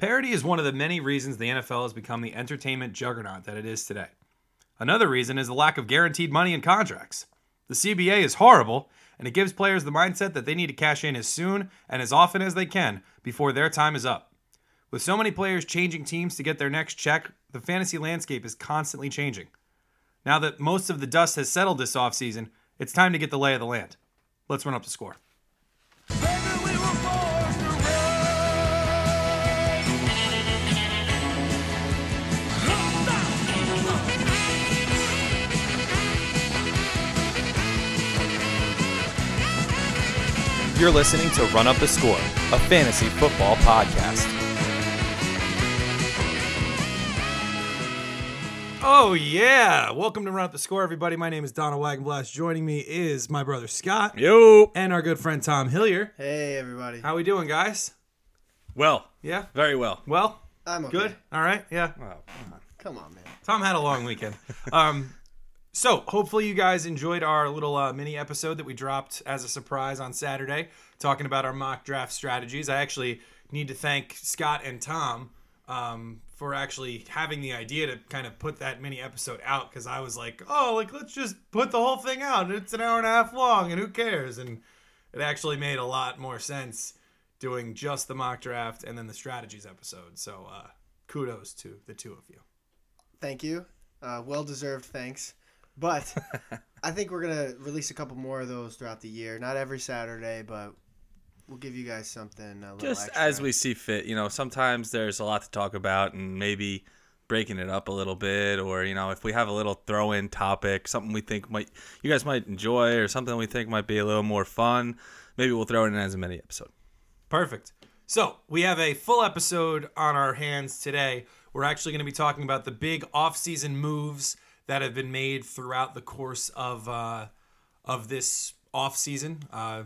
Parity is one of the many reasons the NFL has become the entertainment juggernaut that it is today. Another reason is the lack of guaranteed money in contracts. The CBA is horrible, and it gives players the mindset that they need to cash in as soon and as often as they can before their time is up. With so many players changing teams to get their next check, the fantasy landscape is constantly changing. Now that most of the dust has settled this offseason, it's time to get the lay of the land. Let's run up the score. You're listening to Run Up the Score, a fantasy football podcast. Oh yeah! Welcome to Run Up the Score, everybody. My name is Donald Wagenblast. Joining me is my brother Scott Yo. and our good friend Tom Hillier. Hey everybody. How we doing, guys? Well, Yeah. very well. Well. I'm okay. Good. All right. Yeah. Come on, man. Tom had a long weekend. Um, so hopefully you guys enjoyed our little uh, mini episode that we dropped as a surprise on Saturday, talking about our mock draft strategies. I actually need to thank Scott and Tom um, for actually having the idea to kind of put that mini episode out because I was like, oh, like let's just put the whole thing out. It's an hour and a half long, and who cares? And it actually made a lot more sense doing just the mock draft and then the strategies episode. So uh, kudos to the two of you. Thank you. Uh, well deserved thanks. But I think we're gonna release a couple more of those throughout the year. Not every Saturday, but we'll give you guys something a little Just extra. as we see fit. You know, sometimes there's a lot to talk about and maybe breaking it up a little bit or you know if we have a little throw in topic something we think might you guys might enjoy or something we think might be a little more fun maybe we'll throw it in as a mini episode Perfect. So we have a full episode on our hands today. We're actually going to be talking about the big off-season moves that have been made throughout the course of uh, of this off-season. Uh,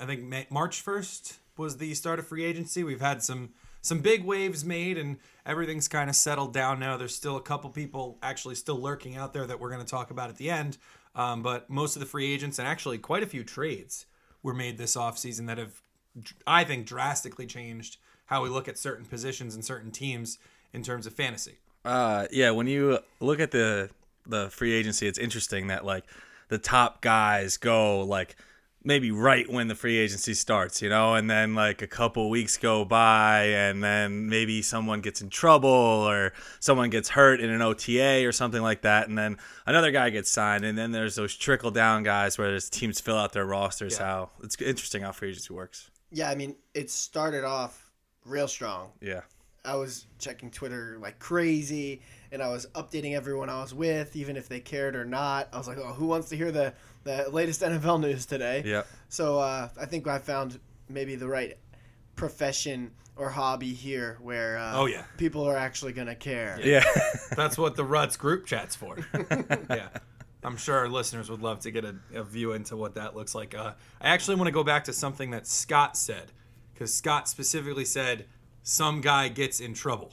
I think Ma- March first was the start of free agency. We've had some some big waves made, and everything's kind of settled down now. There's still a couple people actually still lurking out there that we're going to talk about at the end. Um, but most of the free agents and actually quite a few trades were made this offseason that have I think drastically changed how we look at certain positions and certain teams in terms of fantasy. Uh, yeah, when you look at the the free agency, it's interesting that like the top guys go like maybe right when the free agency starts, you know, and then like a couple weeks go by, and then maybe someone gets in trouble or someone gets hurt in an OTA or something like that, and then another guy gets signed, and then there's those trickle down guys where there's teams fill out their rosters. Yeah. How it's interesting how free agency works. Yeah, I mean, it started off real strong. Yeah. I was checking Twitter like crazy, and I was updating everyone I was with, even if they cared or not. I was like, "Oh, who wants to hear the the latest NFL news today?" Yeah. So uh, I think I found maybe the right profession or hobby here, where uh, Oh, yeah. people are actually gonna care. Yeah. That's what the Ruts group chat's for. yeah. I'm sure our listeners would love to get a, a view into what that looks like. Uh, I actually want to go back to something that Scott said, because Scott specifically said some guy gets in trouble.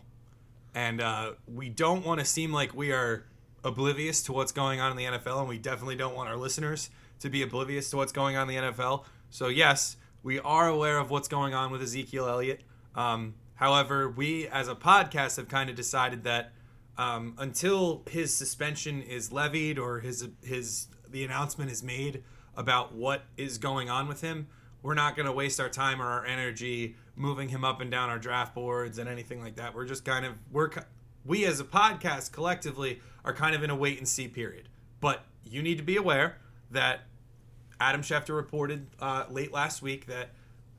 And uh, we don't want to seem like we are oblivious to what's going on in the NFL, and we definitely don't want our listeners to be oblivious to what's going on in the NFL. So, yes, we are aware of what's going on with Ezekiel Elliott. Um, however, we as a podcast have kind of decided that um, until his suspension is levied or his his the announcement is made about what is going on with him, we're not going to waste our time or our energy moving him up and down our draft boards and anything like that. We're just kind of we're we as a podcast collectively are kind of in a wait and see period. But you need to be aware that Adam Schefter reported uh, late last week that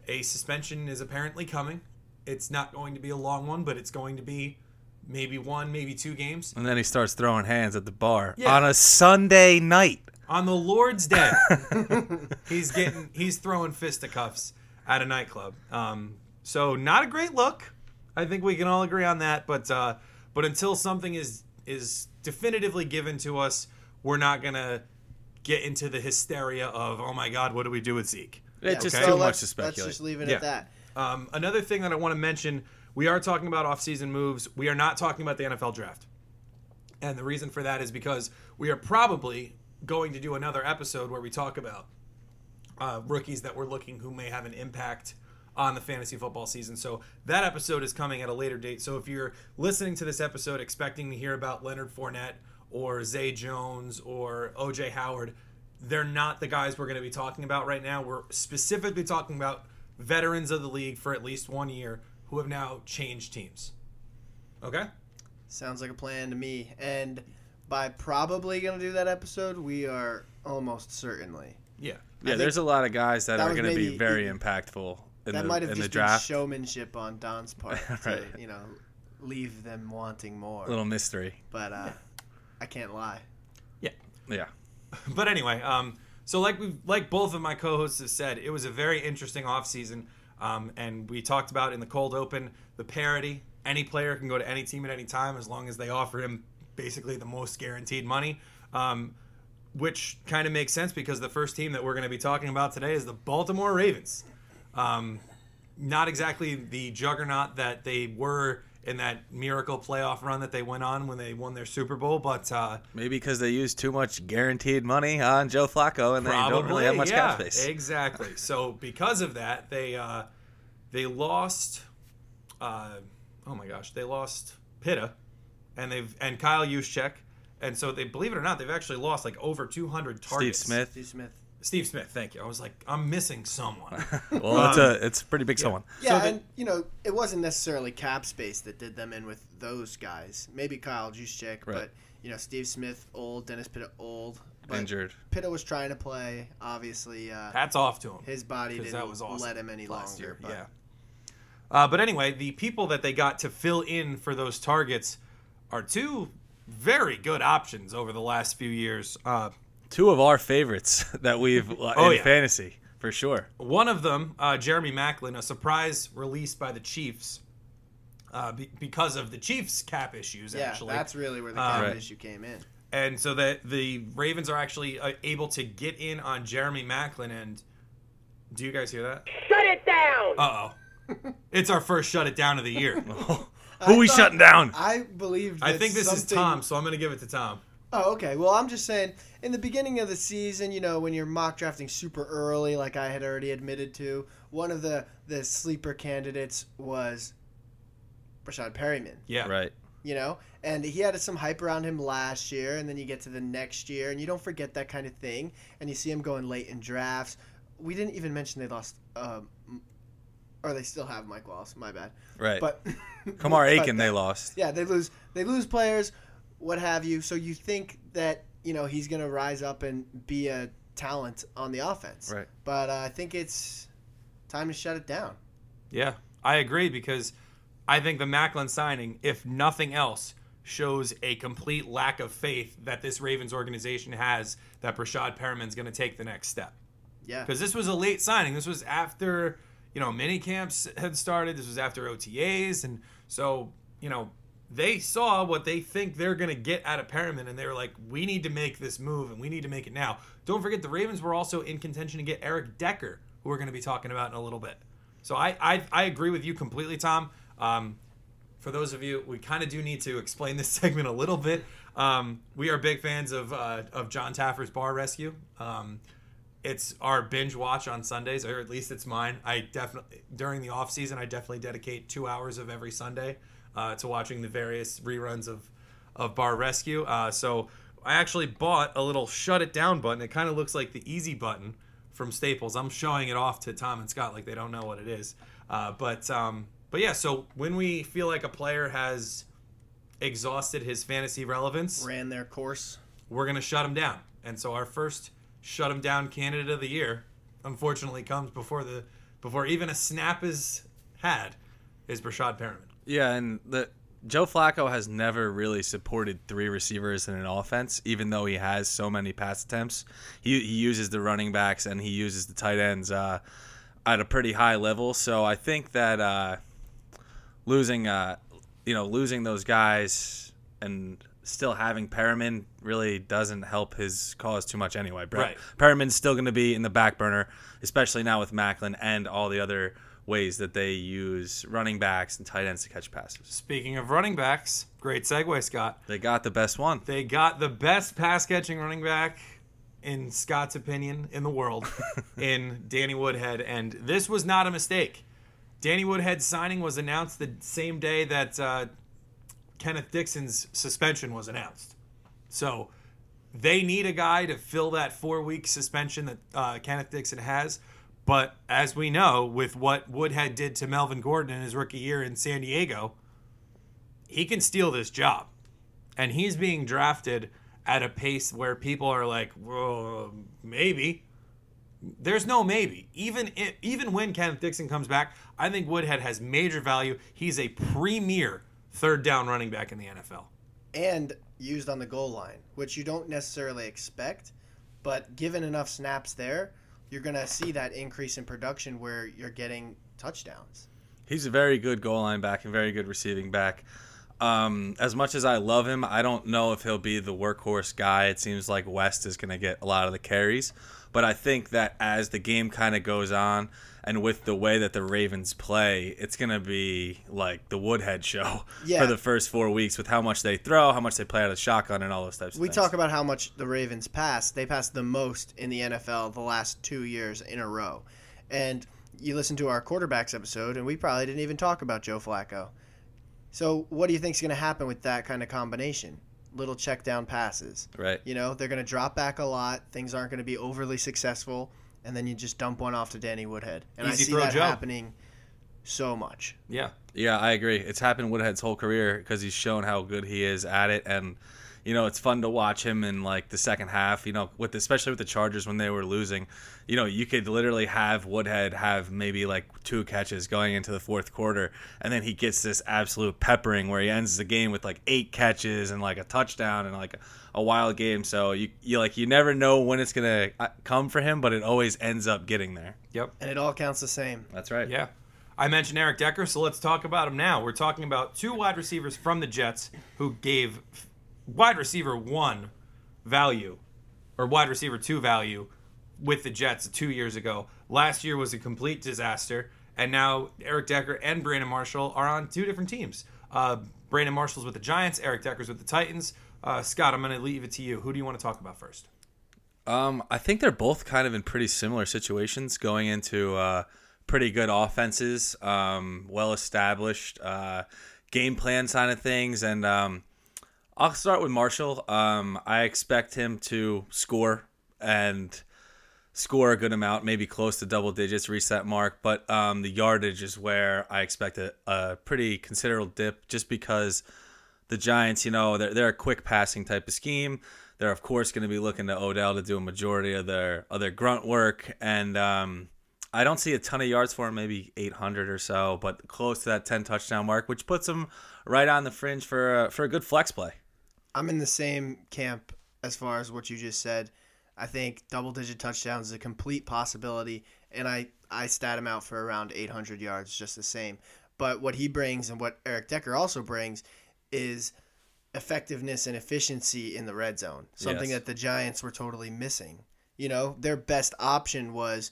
a suspension is apparently coming. It's not going to be a long one, but it's going to be maybe one, maybe two games and then he starts throwing hands at the bar Yeah. on a Sunday night. on the Lord's Day. he's getting he's throwing fisticuffs at a nightclub. Um, so not a great look. I think we can all agree on that. But uh, but until something is is definitively given to us, we're not gonna get into the hysteria of oh my god, what do we do with Zeke? It's just Okay. too So much let's, to let's just leave it Yeah. at that. Um, another thing that I want to mention, we are talking about off-season moves. We are not talking about the NFL draft, and the reason for that is because we are probably going to do another episode where we talk about uh, rookies that we're looking who may have an impact on the fantasy football season. So that episode is coming at a later date. So if you're listening to this episode expecting to hear about Leonard Fournette or Zay Jones or OJ Howard, they're not the guys we're going to be talking about right now. We're specifically talking about veterans of the league for at least one year who have now changed teams. Okay? Sounds like a plan to me. And by probably going to do that episode, we are almost certainly. Yeah. Yeah, there's a lot of guys that, that are going to be maybe- very impactful in that the, might have in just the been showmanship on Don's part to, you know, leave them wanting more. little mystery. But uh, I can't lie. Yeah, yeah. but anyway, um, so like we like both of my co-hosts have said, it was a very interesting offseason. Um, and we talked about in the cold open the parity. Any player can go to any team at any time as long as they offer him basically the most guaranteed money. Um, which kind of makes sense because the first team that we're going to be talking about today is the Baltimore Ravens. Um, not exactly the juggernaut that they were in that miracle playoff run that they went on when they won their Super Bowl, but uh, Maybe because they used too much guaranteed money on Joe Flacco and they don't really have much yeah, cap space. Exactly. So because of that, they uh, they lost. Uh, oh my gosh, they lost Pitta, and they've and Kyle Juszczyk, and so they believe it or not, they've actually lost like over 200 Steve targets. Smith. Steve Smith. Steve Smith. Thank you. I was like, I'm missing someone. Well, it's a it's a pretty big someone. Yeah, the- and you know, it wasn't necessarily cap space that did them in with those guys. Maybe Kyle Juszczyk, Right. but you know, Steve Smith old, Dennis Pitta old. But Injured. Pitta was trying to play. Obviously, uh, Hats off to him. his body didn't that was awesome let him any last longer. year. but Yeah. Uh, but anyway, the people that they got to fill in for those targets are two very good options over the last few years. Uh, Two of our favorites that we've uh, Oh, in yeah. fantasy for sure. One of them, uh, Jeremy Maclin, a surprise release by the Chiefs uh, be- because of the Chiefs' cap issues. yeah, actually, that's really where the Uh, cap Right. issue came in. and so that the Ravens are actually uh, able to get in on Jeremy Maclin. And do you guys hear that? Shut it down! Uh oh, it's our first shut it down of the year. Who we thought- shutting down? I believe. I think this is Tom, so I'm going to give it to Tom. Oh, okay. Well, I'm just saying, in the beginning of the season, you know, when you're mock drafting super early, like I had already admitted to, one of the the sleeper candidates was Rashad Perriman. Yeah, Right. You know, and he had some hype around him last year, and then you get to the next year, and you don't forget that kind of thing, and you see him going late in drafts. We didn't even mention they lost, um, or they still have Mike Wallace. My bad. Right. But Kamar but Aiken, they lost. yeah, they lose they lose players, what have you. So you think that you know he's gonna rise up and be a talent on the offense, Right. But uh, I think it's time to shut it down. Yeah, I agree because I think the Maclin signing, if nothing else, shows a complete lack of faith that this Ravens organization has that Breshad Perriman's going to take the next step. Yeah, Because this was a late signing. This was after, you know, mini camps had started. This was after OTAs. And so, you know, they saw what they think they're going to get out of Perriman, and they were like, we need to make this move, and we need to make it now. Don't forget, the Ravens were also in contention to get Eric Decker, who we're going to be talking about in a little bit. So I, I, I agree with you completely, Tom. Um, for those of you, we kind of do need to explain this segment a little bit. Um, we are big fans of, uh, of Jon Taffer's Bar Rescue. Um, it's our binge watch on Sundays, or at least it's mine. I definitely during the off season, I definitely dedicate two hours of every Sunday uh, to watching the various reruns of of Bar Rescue. Uh, so I actually bought a little shut it down button. It kind of looks like the easy button from Staples. I'm showing it off to Tom and Scott like they don't know what it is. Uh, but um, but yeah, so when we feel like a player has exhausted his fantasy relevance, ran their course. we're gonna shut him down. And so our first shut him down candidate of the year, unfortunately, comes before the before even a snap is had, is Breshad Perriman. Yeah, and the Joe Flacco has never really supported three receivers in an offense, even though he has so many pass attempts. He, he uses the running backs and he uses the tight ends uh, at a pretty high level. So I think that uh, losing, uh, you know, losing those guys and still having Perriman really doesn't help his cause too much anyway. Brett. Right. Perriman's still going to be in the back burner, especially now with Maclin and all the other ways that they use running backs and tight ends to catch passes. Speaking of running backs, great segue, Scott. They got the best one. They got the best pass catching running back in Scott's opinion in the world in Danny Woodhead, and this was not a mistake. Danny Woodhead's signing was announced the same day that uh, Kenneth Dixon's suspension was announced. So they need a guy to fill that four week suspension that uh, Kenneth Dixon has. But as we know, with what Woodhead did to Melvin Gordon in his rookie year in San Diego, he can steal this job. And he's being drafted at a pace where people are like, well, maybe. There's no maybe. Even if, even when Kenneth Dixon comes back, I think Woodhead has major value. He's a premier third down running back in the NFL. and used on the goal line, which you don't necessarily expect, but given enough snaps there, you're going to see that increase in production where you're getting touchdowns. He's a very good goal line back and very good receiving back. Um, as much as I love him, I don't know if he'll be the workhorse guy. It seems like West is going to get a lot of the carries. But I think that as the game kind of goes on, and with the way that the Ravens play, it's going to be like the Woodhead show Yeah. for the first four weeks with how much they throw, how much they play out of shotgun, and all those types of We things. talk about how much the Ravens pass. They pass the most in the NFL the last two years in a row. And you listen to our quarterbacks episode, and we probably didn't even talk about Joe Flacco. So, what do you think is going to happen with that kind of combination? Little check down passes. right. You know, they're going to drop back a lot. Things aren't going to be overly successful. And then you just dump one off to Danny Woodhead. And Easy I see that Joe. happening so much. Yeah. Yeah, I agree. It's happened Woodhead's whole career because he's shown how good he is at it, and you know it's fun to watch him in like the second half. You know, with especially with the Chargers when they were losing, you know you could literally have Woodhead have maybe like two catches going into the fourth quarter, and then he gets this absolute peppering where he ends the game with like eight catches and like a touchdown and like a, a wild game. So you you like you never know when it's gonna uh, come for him, but it always ends up getting there. Yep. And it all counts the same. That's right. Yeah. I mentioned Eric Decker, so let's talk about him now. We're talking about two wide receivers from the Jets who gave wide receiver one value or wide receiver two value with the Jets two years ago. Last year was a complete disaster, and now Eric Decker and Brandon Marshall are on two different teams. Uh, Brandon Marshall's with the Giants, Eric Decker's with the Titans. Uh, Scott, I'm going to leave it to you. Who do you want to talk about first? Um, I think they're both kind of in pretty similar situations going into uh, pretty good offenses, um, well established uh, game plan side of things. And um, I'll start with Marshall. Um, I expect him to score and score a good amount, maybe close to double digits, that mark. But um, the yardage is where I expect a, a pretty considerable dip just because the Giants, you know, they're, they're a quick passing type of scheme. They're of course going to be looking to Odell to do a majority of their of their grunt work, and um, I don't see a ton of yards for him, maybe 800 or so, but close to that 10 touchdown mark, which puts him right on the fringe for a, for a good flex play. I'm in the same camp as far as what you just said. I think double digit touchdowns is a complete possibility, and I, I stat him out for around 800 yards, just the same. But what he brings and what Eric Decker also brings is effectiveness and efficiency in the red zone, something Yes. that the Giants were totally missing. You know, their best option was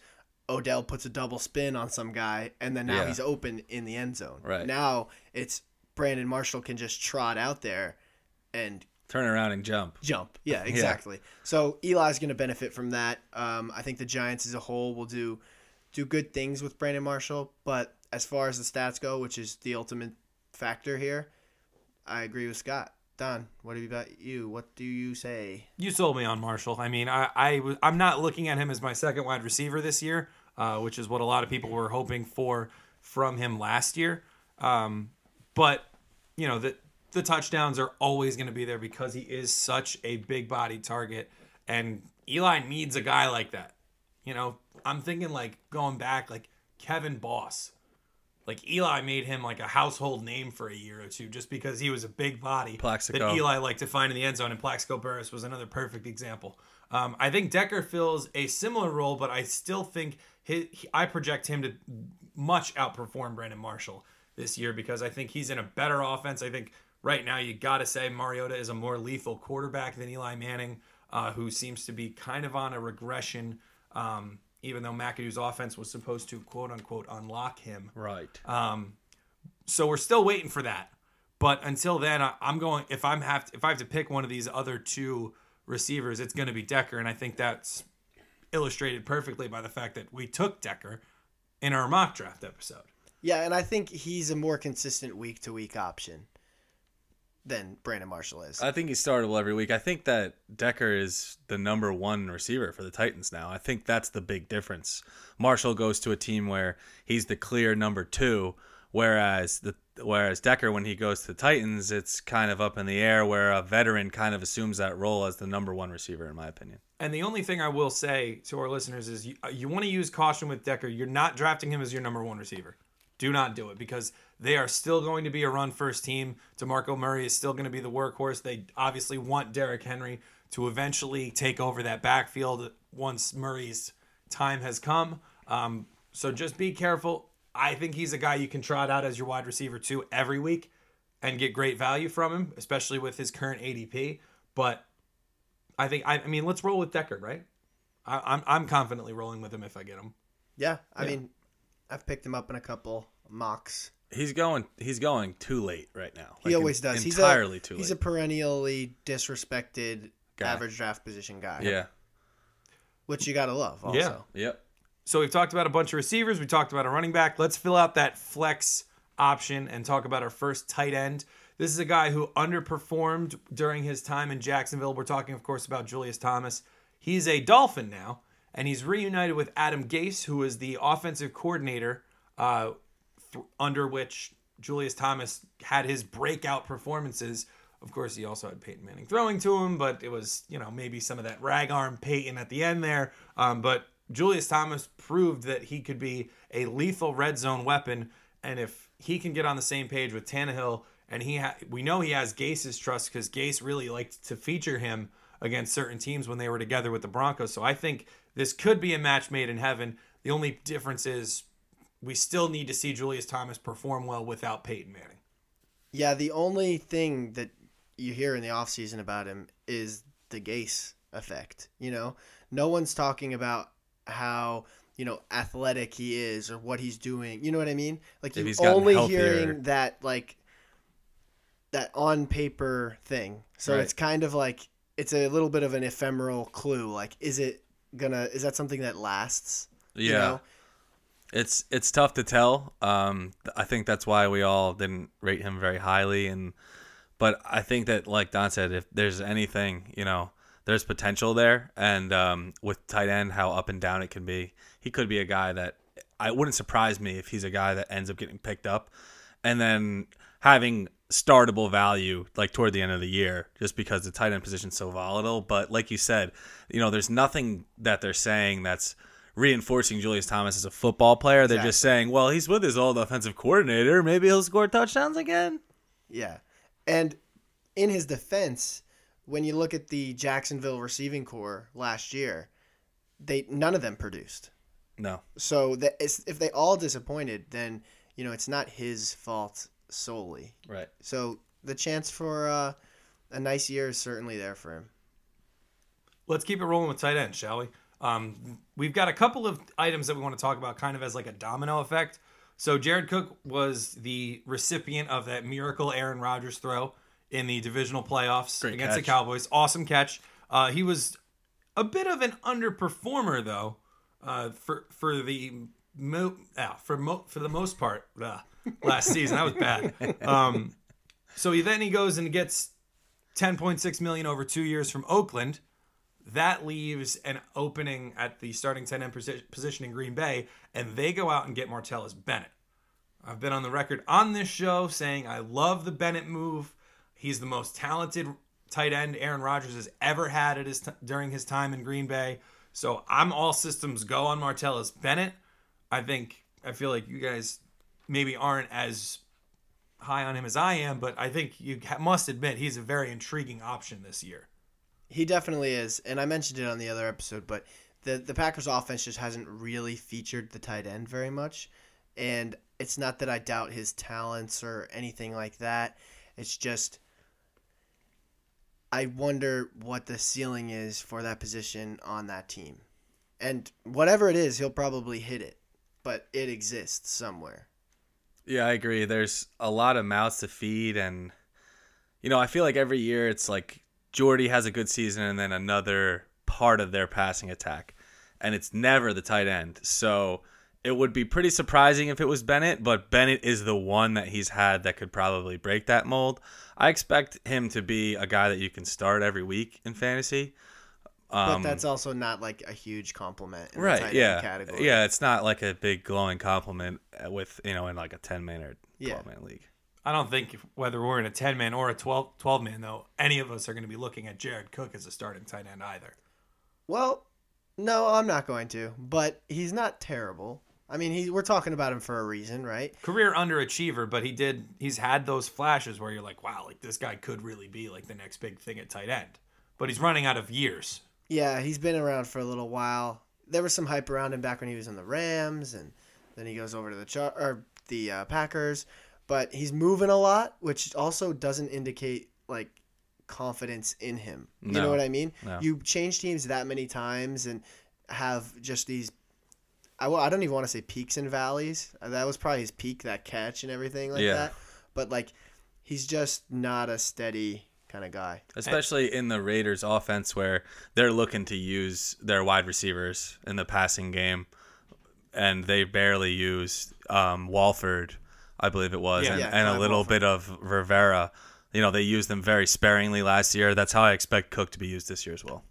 Odell puts a double spin on some guy, and then now Yeah. he's open in the end zone. Right. Now it's Brandon Marshall can just trot out there and Turn around and jump. jump. Yeah, exactly. So Eli's going to benefit from that. Um, I think the Giants as a whole will do do good things with Brandon Marshall, but as far as the stats go, which is the ultimate factor here, I agree with Scott. Don, what about you? What do you say? You sold me on Marshall. I mean, I, I I'm not looking at him as my second wide receiver this year, uh, which is what a lot of people were hoping for from him last year. Um, but you know the the touchdowns are always going to be there because he is such a big body target, and Eli needs a guy like that. You know, I'm thinking like going back like Kevin Boss. Like Eli made him like a household name for a year or two just because he was a big body Plaxico. that Eli liked to find in the end zone, and Plaxico Burress was another perfect example. Um, I think Decker fills a similar role, but I still think his, he, I project him to much outperform Brandon Marshall this year because I think he's in a better offense. I think right now you got to say Mariota is a more lethal quarterback than Eli Manning, uh, who seems to be kind of on a regression. Um, even though McAdoo's offense was supposed to quote unquote unlock him, Right. um, so we're still waiting for that. But until then, I, I'm going. If I'm have to, if I have to pick one of these other two receivers, it's going to be Decker, and I think that's illustrated perfectly by the fact that we took Decker in our mock draft episode. Yeah, and I think he's a more consistent week to week option than Brandon Marshall is. I think he's startable every week. I think that Decker is the number one receiver for the Titans now. I think that's the big difference. Marshall goes to a team where he's the clear number two, whereas the whereas Decker when he goes to the Titans, it's kind of up in the air where a veteran kind of assumes that role as the number one receiver, in my opinion. And the only thing I will say to our listeners is you, uh, you want to use caution with Decker. You're not drafting him as your number one receiver. Do not do it because they are still going to be a run first team. DeMarco Murray is still going to be the workhorse. They obviously want Derrick Henry to eventually take over that backfield once Murray's time has come. Um, so just be careful. I think he's a guy you can trot out as your wide receiver too every week and get great value from him, especially with his current ADP. But I think I, I mean let's roll with Decker, right? I, I'm I'm confidently rolling with him if I get him. yeah, I Yeah. mean, I've picked him up in a couple mocks. He's going he's going too late right now. He always en- does. Entirely he's a, too He's a perennially disrespected Guy. average draft position guy. yeah. which you gotta love. Also, Yeah. Yep. So we've talked about a bunch of receivers. We talked about a running back. Let's fill out that flex option and talk about our first tight end. This is a guy who underperformed during his time in Jacksonville. We're talking, of course, about Julius Thomas. He's a Dolphin now, and he's reunited with Adam Gase, who is the offensive coordinator uh, th- under which Julius Thomas had his breakout performances. Of course, he also had Peyton Manning throwing to him, but it was, you know, maybe some of that rag arm Peyton at the end there. Um, but Julius Thomas proved that he could be a lethal red zone weapon. And if he can get on the same page with Tannehill, and he ha- we know he has Gase's trust because Gase really liked to feature him against certain teams when they were together with the Broncos. So I think this could be a match made in heaven. The only difference is we still need to see Julius Thomas perform well without Peyton Manning. Yeah, the only thing that you hear in the offseason about him is the Gase effect. You know, no one's talking about how, you know, athletic he is or what he's doing. You know what I mean? Like If you're only healthier. hearing that like that on paper thing. So Right. it's kind of like it's a little bit of an ephemeral clue. Like is it gonna is that something that lasts? Yeah. You know? It's it's tough to tell. Um, I think that's why we all didn't rate him very highly, and but I think that like Don said, if there's anything, you know, there's potential there, and um, with tight end, how up and down it can be, he could be a guy that I wouldn't surprise me if he's a guy that ends up getting picked up, and then having startable value like toward the end of the year, just because the tight end position's so volatile. But like you said, you know, there's nothing that they're saying that's reinforcing Julius Thomas as a football player. They're just saying, well, he's with his old offensive coordinator. Maybe he'll score touchdowns again. Yeah. And in his defense, when you look at the Jacksonville receiving corps last year, they none of them produced. No. So that is, if they all disappointed, then you know it's not his fault solely. Right. So the chance for uh, a nice year is certainly there for him. Let's keep it rolling with tight end, shall we? Um, we've got a couple of items that we want to talk about, kind of as like a domino effect. So Jared Cook was the recipient of that miracle Aaron Rodgers throw in the divisional playoffs Great against the. Cowboys. Awesome catch. Uh, he was a bit of an underperformer though, uh, for for the mo- ah, for mo- for the most part ah, last season. That was bad. Um, so he then he goes and gets 10.6 million over two years from Oakland. That leaves an opening at the starting tight end posi- position in Green Bay, and they go out and get Martellus Bennett. I've been on the record on this show saying I love the Bennett move. He's the most talented tight end Aaron Rodgers has ever had at his t- during his time in Green Bay. So I'm all systems go on Martellus Bennett. I think I feel like you guys maybe aren't as high on him as I am, but I think you must admit he's a very intriguing option this year. He definitely is, and I mentioned it on the other episode, but the the Packers offense just hasn't really featured the tight end very much, and it's not that I doubt his talents or anything like that. It's just I wonder what the ceiling is for that position on that team, and whatever it is, he'll probably hit it, but it exists somewhere. Yeah, I agree. There's a lot of mouths to feed, and you know, I feel like every year it's like Jordy has a good season, and then another part of their passing attack, and it's never the tight end. So it would be pretty surprising if it was Bennett, but Bennett is the one that he's had that could probably break that mold. I expect him to be a guy that you can start every week in fantasy. But Um, that's also not like a huge compliment. In right. tight Yeah. Category. Yeah. It's not like a big glowing compliment with you know in like a ten man or Yeah. twelve man league. I don't think whether we're in a 10 man or a 12, 12 man, though, any of us are going to be looking at Jared Cook as a starting tight end either. Well, no, I'm not going to. But he's not terrible. I mean, he, we're talking about him for a reason, right? Career underachiever, but he did, he's had those flashes where you're like, wow, like this guy could really be like the next big thing at tight end. But he's running out of years. Yeah, he's been around for a little while. There was some hype around him back when he was in the Rams, and then he goes over to the Char- or the uh, Packers. But he's moving a lot, which also doesn't indicate like confidence in him. You know what I mean? No. You change teams that many times and have just these. I, well, I don't even want to say peaks and valleys. Uh, That was probably his peak, that catch and everything like Yeah. that. But like, he's just not a steady kind of guy. Especially in the Raiders offense where they're looking to use their wide receivers in the passing game and they barely used um, Walford, I believe it was, Yeah. and, Yeah, and a little bit of Rivera. You know, they used them very sparingly last year. That's how I expect Cook to be used this year as well.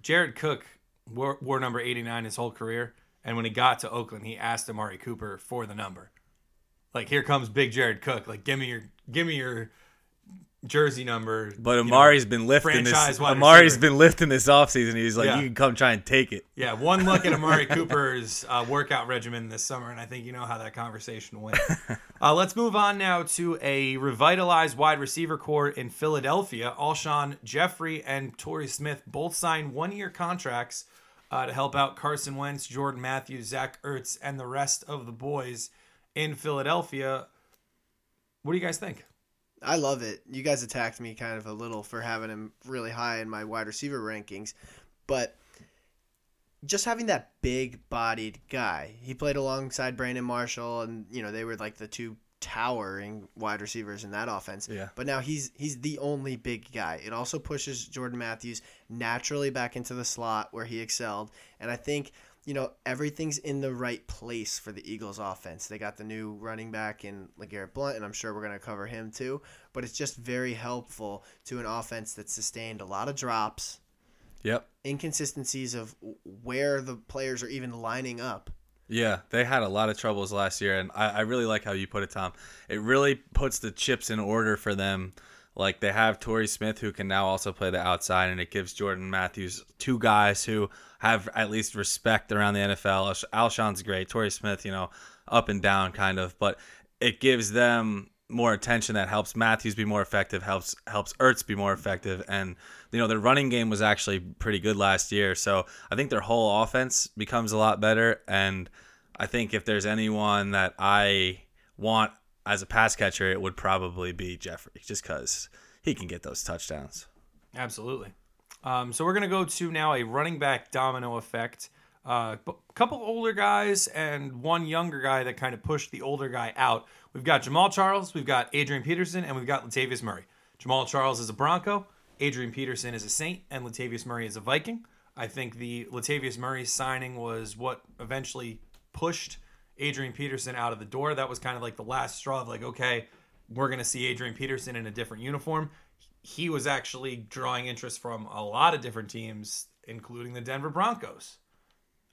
Jared Cook wore, wore number 89 his whole career. And when he got to Oakland, he asked Amari Cooper for the number. Like, here comes big Jared Cook. Like, give me your, give me your jersey number. But you know, Amari's been lifting this. Amari's receiver. been lifting this offseason. He's like, Yeah. you can come try and take it. Yeah, one look at Amari Cooper's uh, workout regimen this summer, and I think you know how that conversation went. Uh, let's move on now to a revitalized wide receiver corps in Philadelphia. Alshon Jeffery and Torrey Smith both signed one-year contracts uh, to help out Carson Wentz, Jordan Matthews, Zach Ertz, and the rest of the boys in Philadelphia. What do you guys think? I love it. You guys attacked me kind of a little for having him really high in my wide receiver rankings, but just having that big bodied guy. He played alongside Brandon Marshall and you know, they were like the two towering wide receivers in that offense. Yeah. But now he's he's the only big guy. It also pushes Jordan Matthews naturally back into the slot where he excelled. And I think you know everything's in the right place for the Eagles offense. They got the new running back in Legarrette Blunt, and I'm sure we're going to cover him too. But it's just very helpful to an offense that sustained a lot of drops, Yep. inconsistencies of where the players are even lining up. Yeah, they had a lot of troubles last year, and I, I really like how you put it, Tom. It really puts the chips in order for them. Like they have Torrey Smith, who can now also play the outside, and it gives Jordan Matthews two guys who have at least respect around the NFL. Al- Alshon's great, Torrey Smith, you know, up and down kind of, but it gives them more attention that helps Matthews be more effective, helps helps Ertz be more effective, and you know their running game was actually pretty good last year. So I think their whole offense becomes a lot better, and I think if there's anyone that I want as a pass catcher, it would probably be Jeffery, just because he can get those touchdowns. Absolutely. Um, so we're gonna go to now a running back domino effect. A uh, couple older guys and one younger guy that kind of pushed the older guy out. We've got Jamaal Charles, we've got Adrian Peterson, and we've got Latavius Murray. Jamaal Charles is a Bronco, Adrian Peterson is a Saint, and Latavius Murray is a Viking. I think the Latavius Murray signing was what eventually pushed Adrian Peterson out of the door. That was kind of like the last straw of like, okay, we're going to see Adrian Peterson in a different uniform. He was actually drawing interest from a lot of different teams, including the Denver Broncos.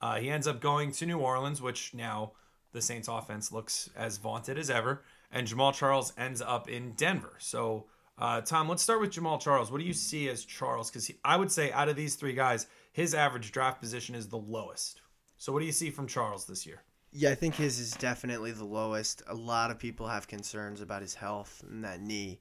Uh, he ends up going to New Orleans, which now the Saints offense looks as vaunted as ever. And Jamaal Charles ends up in Denver. So, uh, Tom, let's start with Jamaal Charles. What do you see as Charles? Because I would say out of these three guys, his average draft position is the lowest. So, what do you see from Charles this year? Yeah, I think his is definitely the lowest. A lot of people have concerns about his health and that knee.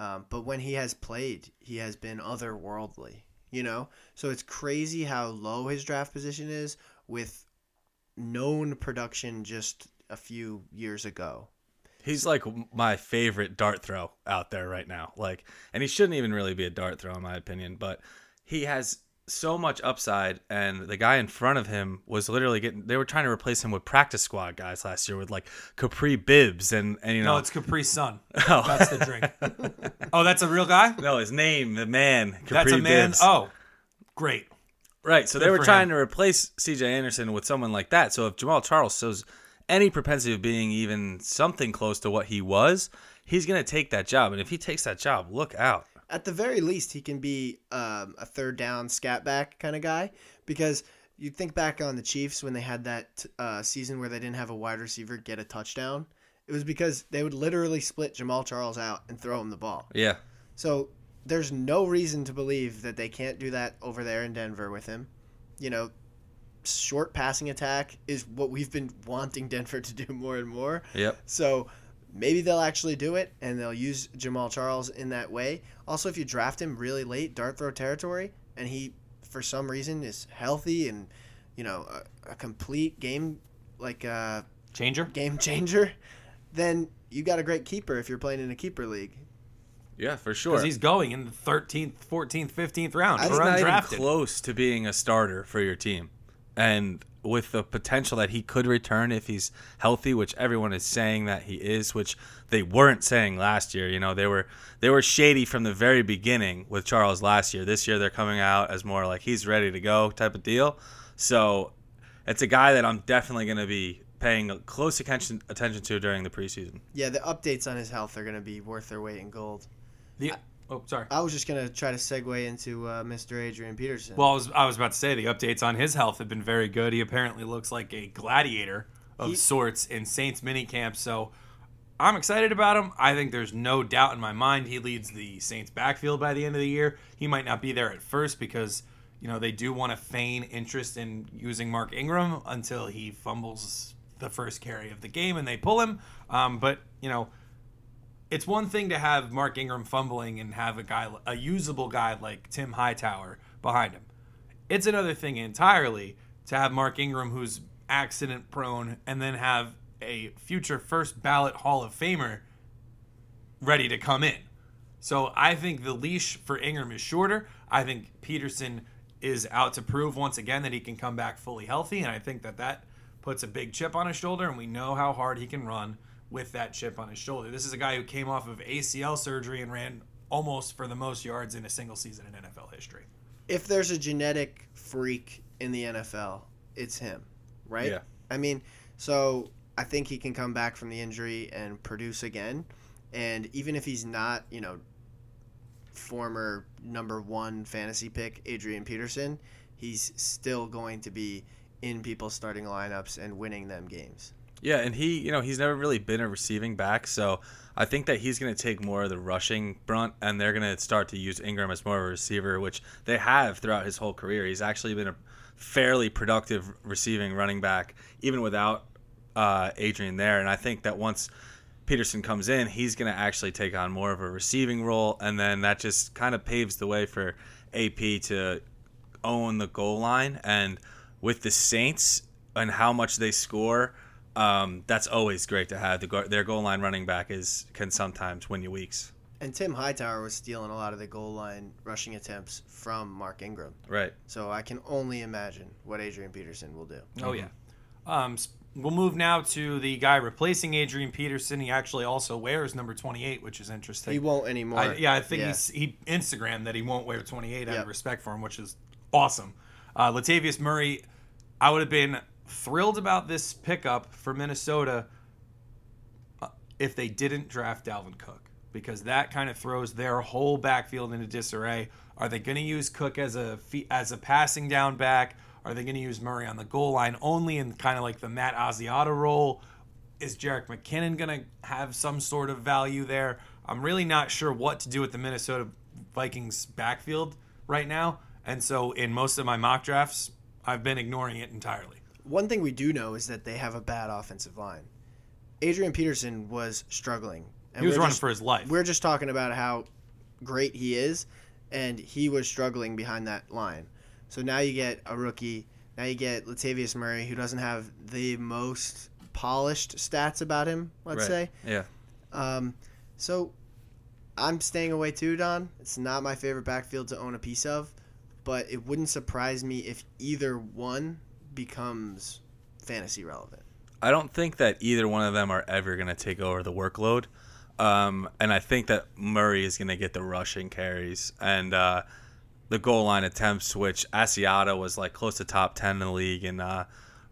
Um, but when he has played, he has been otherworldly, you know? So it's crazy how low his draft position is with known production just a few years ago. He's like my favorite dart throw out there right now. Like, and he shouldn't even really be a dart throw in my opinion, but he has so much upside. And the guy in front of him was literally getting. They were trying to replace him with practice squad guys last year with like Kapri Bibbs and and you know. No, it's Capri Sun. Oh. That's the oh. drink. oh, that's a real guy? no, his name, the man. Capri That's a man. Bibbs. Oh, great. Right. So they were trying him. to replace CJ Anderson with someone like that. So if Jamaal Charles shows any propensity of being even something close to what he was, he's going to take that job. And if he takes that job, look out. At the very least, he can be um, a third down scat back kind of guy because you think back on the Chiefs when they had that uh, season where they didn't have a wide receiver get a touchdown. It was because they would literally split Jamaal Charles out and throw him the ball. Yeah. So there's no reason to believe that they can't do that over there in Denver with him. You know, short passing attack is what we've been wanting Denver to do more and more. Yep. So maybe they'll actually do it and they'll use Jamaal Charles in that way. Also, if you draft him really late, dart throw territory, and he for some reason is healthy and you know a, a complete game like uh, Changer. game changer, then you got a great keeper if you're playing in a keeper league. Yeah, for sure. Because he's going in the 13th, 14th, 15th round I for He's not even close to being a starter for your team. And with the potential that he could return if he's healthy, which everyone is saying that he is, which they weren't saying last year. You know, they were they were shady from the very beginning with Charles last year. This year they're coming out as more like he's ready to go type of deal. So it's a guy that I'm definitely going to be paying close attention attention to during the preseason. Yeah, the updates on his health are going to be worth their weight in gold. The, oh, sorry. I was just going to try to segue into uh, Mr. Adrian Peterson. Well, I was, I was about to say the updates on his health have been very good. He apparently looks like a gladiator of He- sorts in Saints minicamp. So I'm excited about him. I think there's no doubt in my mind he leads the Saints backfield by the end of the year. He might not be there at first because you know they do want to feign interest in using Mark Ingram until he fumbles the first carry of the game and they pull him. Um, but you know it's one thing to have Mark Ingram fumbling and have a guy, a usable guy like Tim Hightower behind him. It's another thing entirely to have Mark Ingram, who's accident prone, and then have a future first ballot Hall of Famer ready to come in. So I think the leash for Ingram is shorter. I think Peterson is out to prove once again that he can come back fully healthy, and I think that that puts a big chip on his shoulder, and we know how hard he can run with that chip on his shoulder. This is a guy who came off of ACL surgery and ran almost for the most yards in a single season in NFL history. if there's a genetic freak in the NFL, it's him, right? Yeah. I mean, so I think he can come back from the injury and produce again. And even if he's not, you know, former number one fantasy pick, Adrian Peterson, he's still going to be in people's starting lineups and winning them games. Yeah, and he, you know, he's never really been a receiving back, so I think that he's going to take more of the rushing brunt, and they're going to start to use Ingram as more of a receiver, which they have throughout his whole career. He's actually been a fairly productive receiving running back, even without uh, Adrian there. And I think that once Peterson comes in, he's going to actually take on more of a receiving role, and then that just kind of paves the way for AP to own the goal line. And with the Saints and how much they score, um, that's always great to have. The go- their goal line running back is can sometimes win you weeks. And Tim Hightower was stealing a lot of the goal line rushing attempts from Mark Ingram. Right. So I can only imagine what Adrian Peterson will do. Oh yeah. Um, we'll move now to the guy replacing Adrian Peterson. He actually also wears number 28, which is interesting. He won't anymore. I, yeah, I think Yeah. he's he Instagram that he won't wear 28 out Yep. of respect for him, which is awesome. Uh, Latavius Murray, I would have been thrilled about this pickup for Minnesota uh, if they didn't draft Dalvin Cook because that kind of throws their whole backfield into disarray. Are they going to use Cook as a as a passing down back? Are they going to use Murray on the goal line only in kind of like the Matt Asiata role? is Jerick McKinnon going to have some sort of value there? I'm really not sure what to do with the Minnesota Vikings backfield right now. And so in most of my mock drafts, I've been ignoring it entirely. One thing we do know is that they have a bad offensive line. Adrian Peterson was struggling. And He was running just- for his life. We're just talking about how great he is, and he was struggling behind that line. So now you get a rookie. Now you get Latavius Murray, who doesn't have the most polished stats about him. Let's right. say. Yeah. Um, so I'm staying away too, Don. It's not my favorite backfield to own a piece of, but it wouldn't surprise me if either one becomes fantasy relevant. I don't think that either one of them are ever going to take over the workload. Um, and I think that Murray is going to get the rushing carries. And uh, the goal line attempts, which Asiata was like close to top 10 in the league in uh,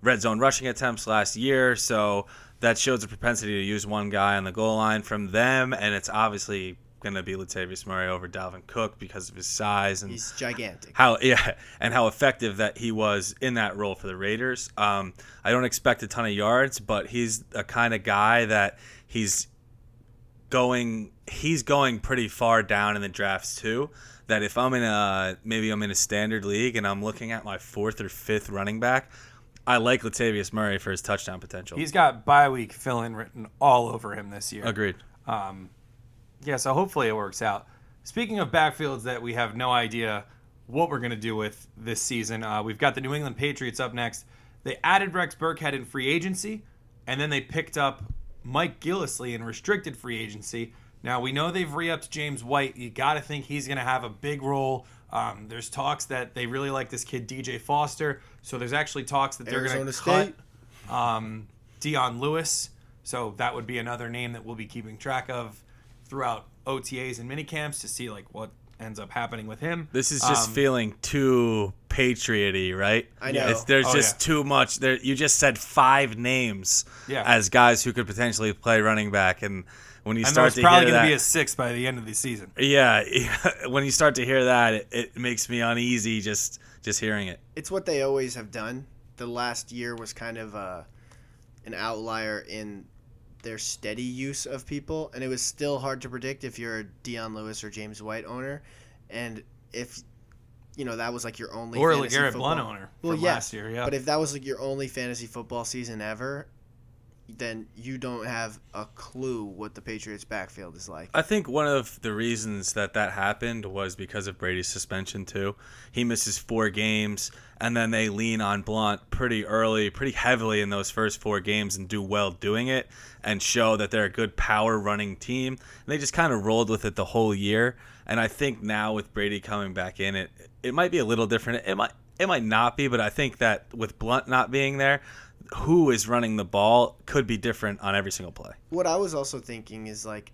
red zone rushing attempts last year. So that shows a propensity to use one guy on the goal line from them. And it's obviously going to be Latavius Murray over Dalvin Cook because of his size and He's gigantic. how yeah and how effective that he was in that role for the Raiders. Um, I don't expect a ton of yards, but he's a kind of guy that he's going he's going pretty far down in the drafts too. That if I'm in a maybe I'm in a standard league and I'm looking at my fourth or fifth running back, I like Latavius Murray for his touchdown potential. He's got bye week fill in written all over him this year. Agreed. Yeah, so hopefully it works out. Speaking of backfields that we have no idea what we're going to do with this season, uh, we've got the New England Patriots up next. They added Rex Burkhead in free agency, and then they picked up Mike Gillislee in restricted free agency. Now, we know they've re upped James White. You got to think he's going to have a big role. Um, there's talks that they really like this kid, DJ Foster. So there's actually talks that they're going to cut um, Dion Lewis. So that would be another name that we'll be keeping track of throughout OTAs and minicamps to see like what ends up happening with him. This is just Um, feeling too patrioty, right? I know. It's, there's Oh, just yeah. too much. There, you just said five names Yeah. as guys who could potentially play running back, and when you and start there's to probably hear going to that, be a six by the end of the season. yeah, when you start to hear that, it, it makes me uneasy just just hearing it. it's what they always have done. The last year was kind of uh, an outlier in their steady use of people, and it was still hard to predict if you're a Dion Lewis or James White owner, and if you know that was like your only Or fantasy LeGarrette football- Blunt owner Well, last year. Yeah. But if that was like your only fantasy football season ever, then you don't have a clue what the Patriots backfield is like. I think one of the reasons that that happened was because of Brady's suspension too. He misses four games, and then they lean on Blunt pretty early, pretty heavily in those first four games, and do well doing it, and show that they're a good power running team. And they just kind of rolled with it the whole year. And I think now with Brady coming back in, it it might be a little different. It might it might not be, but I think that with Blunt not being there, who is running the ball could be different on every single play. What I was also thinking is like,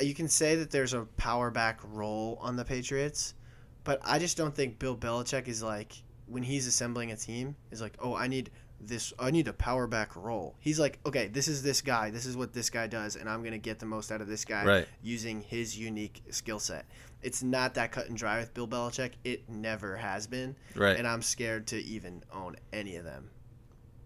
you can say that there's a power back role on the Patriots, but I just don't think Bill Belichick is like when he's assembling a team is like, oh, I need this, I need a power back role. He's like, okay, this is this guy, this is what this guy does, and I'm gonna get the most out of this guy Right. using his unique skill set. It's not that cut and dry with Bill Belichick. It never has been, Right. and I'm scared to even own any of them.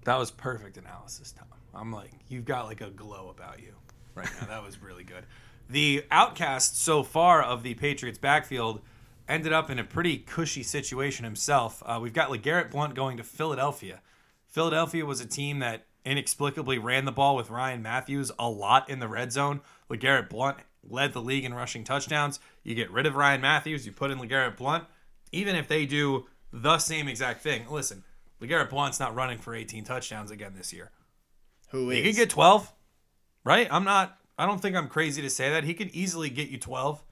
That was perfect analysis, Tom. I'm like, you've got like a glow about you right now. That was really good. The outcast so far of the Patriots backfield ended up in a pretty cushy situation himself. Uh, we've got LeGarrette Blunt going to Philadelphia. Philadelphia was a team that inexplicably ran the ball with Ryan Mathews a lot in the red zone. LeGarrette Blunt led the league in rushing touchdowns. You get rid of Ryan Mathews, you put in LeGarrette Blunt. Even if they do the same exact thing, listen, LeGarrette Blunt's not running for 18 touchdowns again this year. Who He could get 12, right? I'm not, I don't think I'm crazy to say that. He could easily get you 12.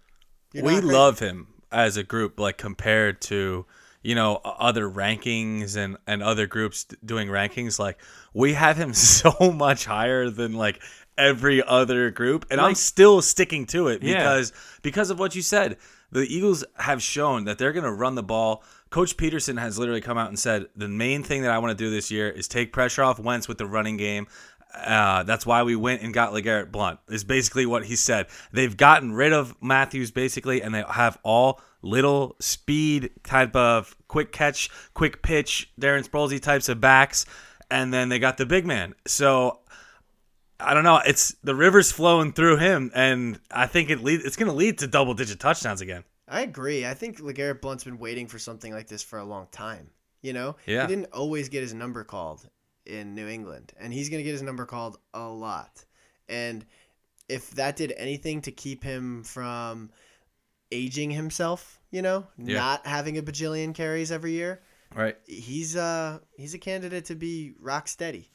You're we love him as a group like compared to you know other rankings and and other groups doing rankings like we have him so much higher than like every other group and i'm still sticking to it Yeah. because because of what you said. The eagles have shown that they're going to run the ball. Coach Pederson has literally come out and said the main thing that i want to do this year is take pressure off wentz with the running game uh, that's why we went and got LeGarrette Blunt. Is basically what he said. They've gotten rid of Mathews basically, and they have all little speed type of quick catch, quick pitch, Darren Sproulsy types of backs, and then they got the big man. So I don't know. It's the river's flowing through him, and I think it lead, it's going to lead to double digit touchdowns again. I agree. I think LeGarrette Blunt's been waiting for something like this for a long time. You know, Yeah. he didn't always get his number called in New England, and he's gonna get his number called a lot. And if that did anything to keep him from aging himself, you know, Yeah. not having a bajillion carries every year, Right. he's uh he's a candidate to be rock steady.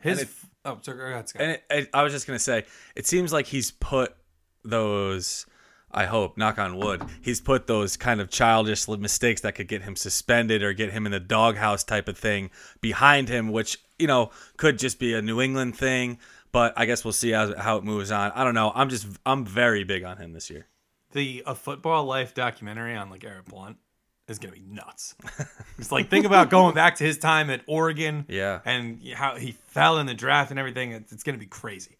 His, And it- oh, sorry, go ahead, Scott. And it, it, I was just gonna say, it seems like he's put those. I hope, knock on wood, he's put those kind of childish mistakes that could get him suspended or get him in the doghouse type of thing behind him, which you know could just be a New England thing. But I guess we'll see how, how it moves on. I don't know. I'm just I'm very big on him this year. the a football life documentary on like LeGarrette Blunt is gonna be nuts. it's like think about going back to his time at Oregon, Yeah. and how he fell in the draft and everything. It's, it's gonna be crazy.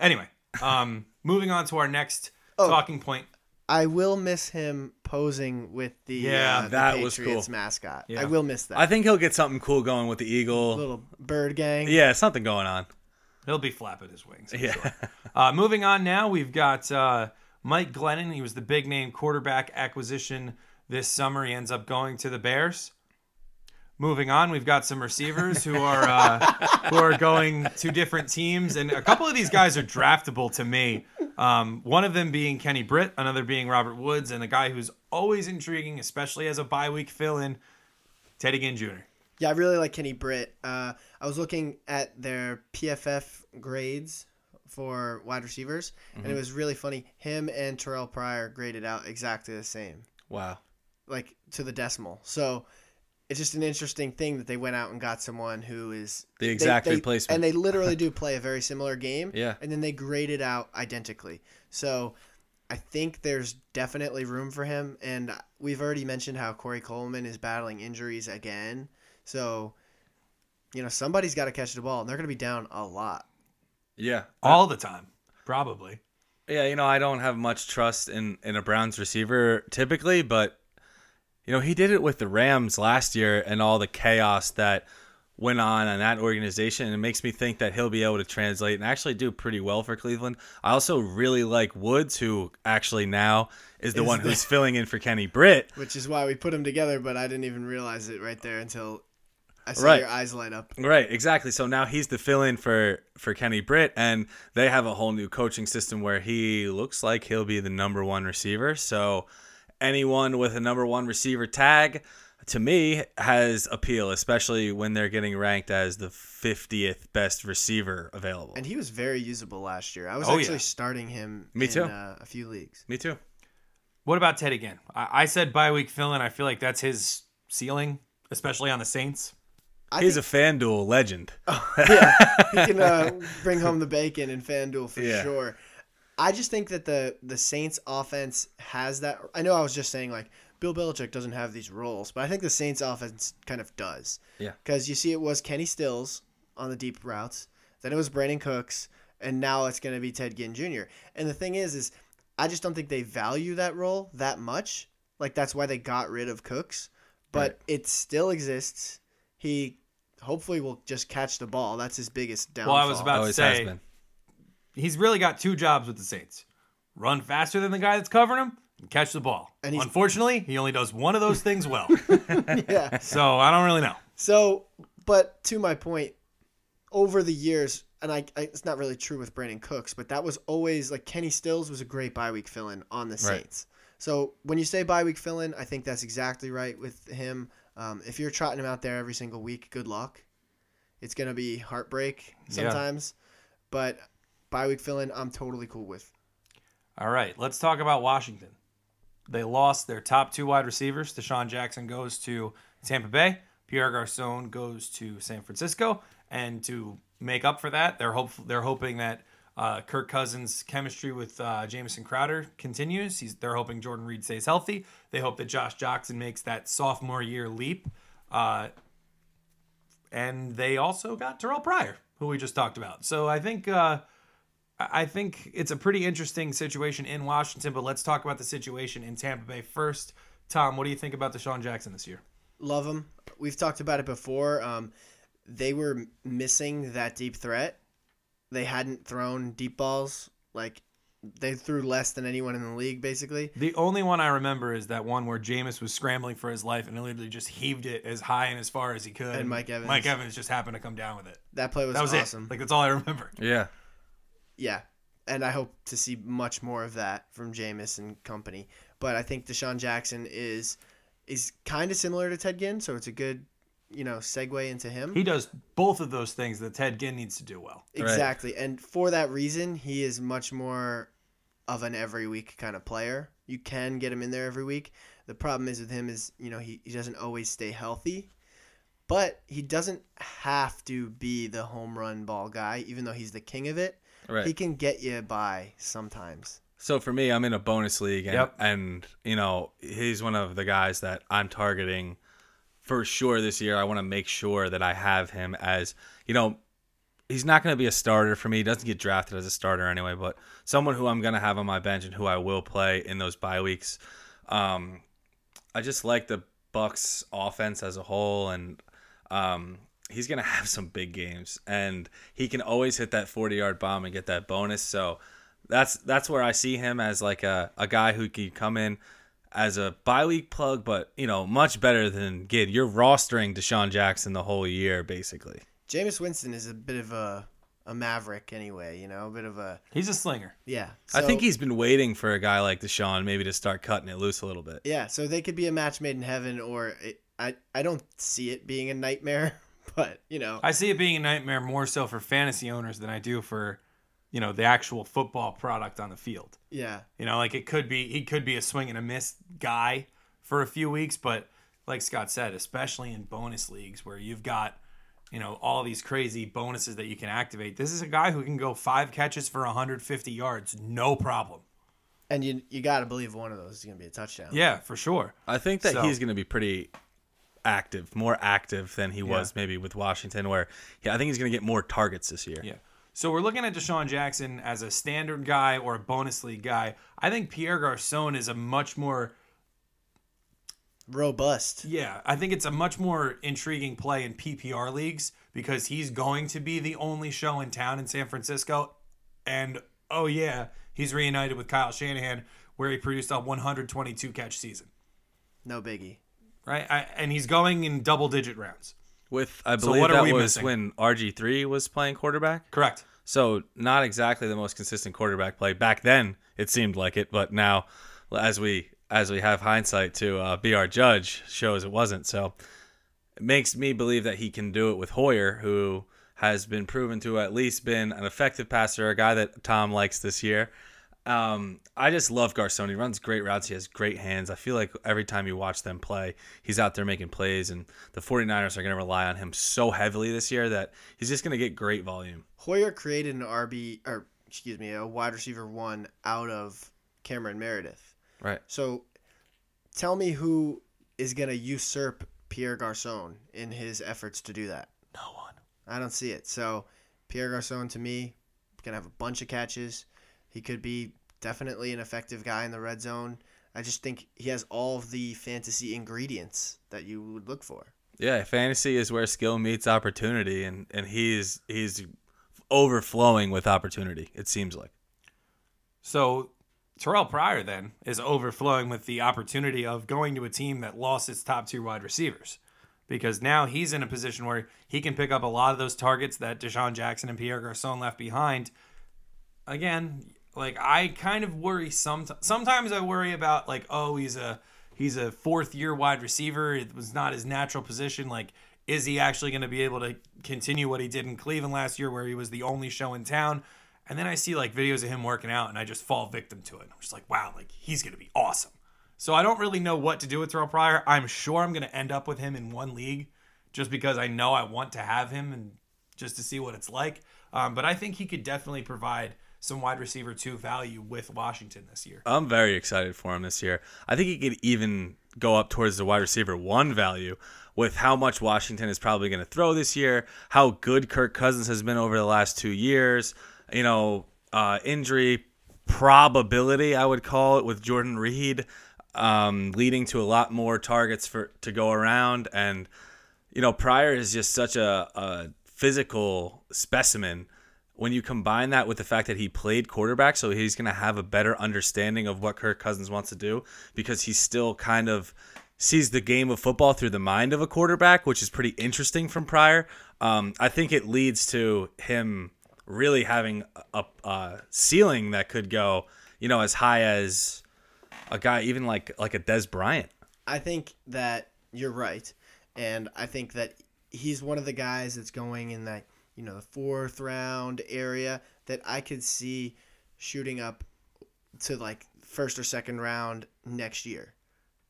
Anyway, um, moving on to our next Oh. talking point. I will miss him posing with the Yeah, uh, the that was Patriots cool. mascot. Yeah. I will miss that. I think he'll get something cool going with the eagle. little bird gang. Yeah, something going on. He'll be flapping his wings. I'm Yeah. sure. Uh, moving on now, we've got uh, Mike Glennon. He was the big name quarterback acquisition this summer. He ends up going to the Bears. Moving on, we've got some receivers who are uh, who are going to different teams, and a couple of these guys are draftable to me. Um, one of them being Kenny Britt, another being Robert Woods, and a guy who's always intriguing, especially as a bye week fill-in, Teddy Ginn Jr. Yeah, I really like Kenny Britt. Uh, I was looking at their PFF grades for wide receivers, and Mm-hmm. it was really funny. Him and Terrell Pryor graded out exactly the same, Wow. like to the decimal. So it's just an interesting thing that they went out and got someone who is The they- exact they- replacement. and they literally do play a very similar game. Yeah. and then they grade it out identically. So I think there's definitely room for him, and we've already mentioned how Corey Coleman is battling injuries again. So, you know, somebody's got to catch the ball, and they're going to be down a lot. Yeah. All the time, probably. Yeah, you know, I don't have much trust in in a Browns receiver typically, but you know, he did it with the Rams last year and all the chaos that went on in that organization and it makes me think that he'll be able to translate and actually do pretty well for Cleveland. I also really like Woods who actually now is the Is one the- who's filling in for Kenny Britt. Which is why we put him together, but I didn't even realize it right there until I saw Right. your eyes light up. Right, exactly. So now he's the fill-in for for Kenny Britt, and they have a whole new coaching system where he looks like he'll be the number one receiver. So anyone with a number one receiver tag, to me, has appeal, especially when they're getting ranked as the 50th best receiver available. And he was very usable last year. I was Oh, actually yeah. starting him Me in too. Uh, a few leagues. me too. What about Teddy Ginn? I, I said bye week fill-in. I feel like that's his ceiling, especially on the Saints. I He's think- a FanDuel legend. yeah, he can uh, bring home the bacon in FanDuel for Yeah. sure. I just think that the the Saints offense has that. I know I was just saying like Bill Belichick doesn't have these roles, but I think the Saints offense kind of does. Yeah. Because you see, it was Kenny Stills on the deep routes, then it was Brandin Cooks, and now it's going to be Ted Ginn Jr. And the thing is, is I just don't think they value that role that much. Like that's why they got rid of Cooks, but Right. it still exists. He hopefully will just catch the ball. That's his biggest downfall. Well, I was about to Always has say been. He's really got two jobs with the Saints: run faster than the guy that's covering him, and catch the ball. And Unfortunately, he only does one of those things well. yeah. so I don't really know. So, but to my point, over the years, and I, I it's not really true with Brandin Cooks, but that was always like Kenny Stills was a great bye week fill in on the Right. Saints. So when you say bye week fill in, I think that's exactly right with him. Um, if you're trotting him out there every single week, good luck. It's gonna be heartbreak Yeah. sometimes, but bye week fill in, I'm totally cool with. All right, let's talk about Washington. They lost their top two wide receivers. DeSean Jackson goes to Tampa Bay. Pierre Garcon goes to San Francisco. And to make up for that, they're hope they're hoping that uh, Kirk Cousins' chemistry with uh, Jamison Crowder continues. He's, they're hoping Jordan Reed stays healthy. They hope that Josh Doctson makes that sophomore year leap. Uh, and they also got Terrell Pryor, who we just talked about. So I think uh, I I think it's a pretty interesting situation in Washington. But let's talk about the situation in Tampa Bay first. Tom, what do you think about DeSean Jackson this year? Love him. We've talked about it before. Um, they were missing that deep threat. They hadn't thrown deep balls. Like they threw less than anyone in the league, basically. The only one I remember is that one where Jameis was scrambling for his life and he literally just heaved it as high and as far as he could. And Mike Evans. Mike Evans just happened to come down with it. That play was, That was awesome. it. Like that's all I remember. Yeah. Yeah, and I hope to see much more of that from Jameis and company. But I think DeSean Jackson is is kind of similar to Ted Ginn, so it's a good you know segue into him. He does both of those things that Ted Ginn needs to do well. Exactly. And for that reason, he is much more of an every week kind of player. You can get him in there every week. The problem is with him is, you know, he, he doesn't always stay healthy. But he doesn't have to be the home run ball guy, even though he's the king of it. Right. He can get you by sometimes. So for me, I'm in a bonus league, and, Yep. and you know he's one of the guys that I'm targeting for sure this year. I want to make sure that I have him as you know he's not going to be a starter for me. He doesn't get drafted as a starter anyway, but someone who I'm going to have on my bench and who I will play in those bye weeks. Um, I just like the Bucs offense as a whole, and um, he's going to have some big games, and he can always hit that 40 yard bomb and get that bonus. So that's that's where I see him as like a, a guy who can come in as a bye week plug, but you know much better than Ginn. You're rostering DeSean Jackson the whole year basically. Jameis Winston is a bit of a a maverick anyway. You know, a bit of a He's a slinger. yeah. I think he's been waiting for a guy like DeSean maybe to start cutting it loose a little bit. Yeah, so they could be a match made in heaven, or it, I I don't see it being a nightmare, but you know, I see it being a nightmare more so for fantasy owners than I do for, you know, the actual football product on the field. yeah, You know, like it could be he could be a swing and a miss guy for a few weeks, but like Scott said, especially in bonus leagues where you've got, you know, all these crazy bonuses that you can activate. This is a guy who can go five catches for 150 yards, no problem. and you you got to believe one of those is gonna be a touchdown. Yeah, for sure. I think that So- he's going to be pretty active, more active than he was maybe with Washington, where yeah, I think he's going to get more targets this year. Yeah. So we're looking at DeSean Jackson as a standard guy or a bonus league guy. I think Pierre Garcon is a much more robust. Yeah, I think it's a much more intriguing play in PPR leagues because he's going to be the only show in town in San Francisco. And oh, yeah, he's reunited with Kyle Shanahan, where he produced a 122 catch season, No biggie. Right? I, and he's going in double digit rounds. With I So believe are that we was missing? when RG three was playing quarterback. Correct. So not exactly the most consistent quarterback play back then. It seemed like it, but now, as we as we have hindsight to uh, be our judge, shows it wasn't. So it makes me believe that he can do it with Hoyer, who has been proven to at least been an effective passer, a guy that Tom likes this year. Um, I just love Garcon. He runs great routes. He has great hands. I feel like every time you watch them play, he's out there making plays, and the 49ers are going to rely on him so heavily this year that he's just going to get great volume. Hoyer created an RB or excuse me, a wide receiver one out of Cameron Meredith. Right. So tell me who is gonna usurp Pierre Garcon in his efforts to do that. No one. I don't see it. So Pierre Garcon to me gonna have a bunch of catches. He could be definitely an effective guy in the red zone. I just think he has all of the fantasy ingredients that you would look for. Yeah, fantasy is where skill meets opportunity, and and he's he's overflowing with opportunity. It seems like. So Terrell Pryor then is overflowing with the opportunity of going to a team that lost its top two wide receivers. Because now he's in a position where he can pick up a lot of those targets that DeSean Jackson and Pierre Garcon left behind. Again, like I kind of worry some sometimes I worry about like, oh, he's a he's a fourth year wide receiver. It was not his natural position. Like, is he actually going to be able to continue what he did in Cleveland last year where he was the only show in town? And then I see like videos of him working out and I just fall victim to it. I'm just like, wow, like he's going to be awesome. So I don't really know what to do with Terrell Pryor. I'm sure I'm going to end up with him in one league just because I know I want to have him and just to see what it's like. Um, but I think he could definitely provide some wide receiver two value with Washington this year. I'm very excited for him this year. I think he could even go up towards the wide receiver one value with how much Washington is probably going to throw this year, how good Kirk Cousins has been over the last two years. You know, uh, injury probability, I would call it, with Jordan Reed, um, leading to a lot more targets for to go around. And you know, Pryor is just such a, a physical specimen. When you combine that with the fact that he played quarterback, so he's going to have a better understanding of what Kirk Cousins wants to do because he still kind of sees the game of football through the mind of a quarterback, which is pretty interesting from Pryor. Um, I think it leads to him really having a, a ceiling that could go, you know, as high as a guy even like like a Dez Bryant. I think that you're right, and I think that he's one of the guys that's going in that you know the fourth round area that I could see shooting up to like first or second round next year.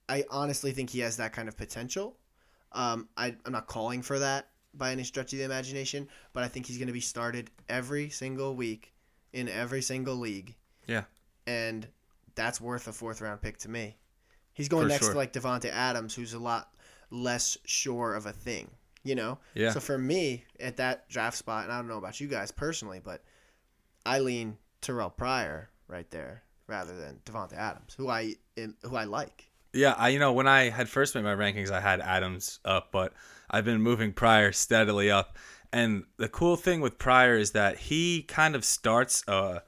I honestly think he has that kind of potential. Um, I, I'm not calling for that by any stretch of the imagination, but I think he's going to be started every single week in every single league. Yeah. and that's worth a fourth round pick to me. He's going For next sure. to like Davante Adams, who's a lot less sure of a thing, you know. Yeah. So for me at that draft spot, and I don't know about you guys personally, but I lean Terrell Pryor right there rather than Davante Adams, who I who I like. Yeah, I you know when I had first made my rankings, I had Adams up, but I've been moving Pryor steadily up. And the cool thing with Pryor is that he kind of starts a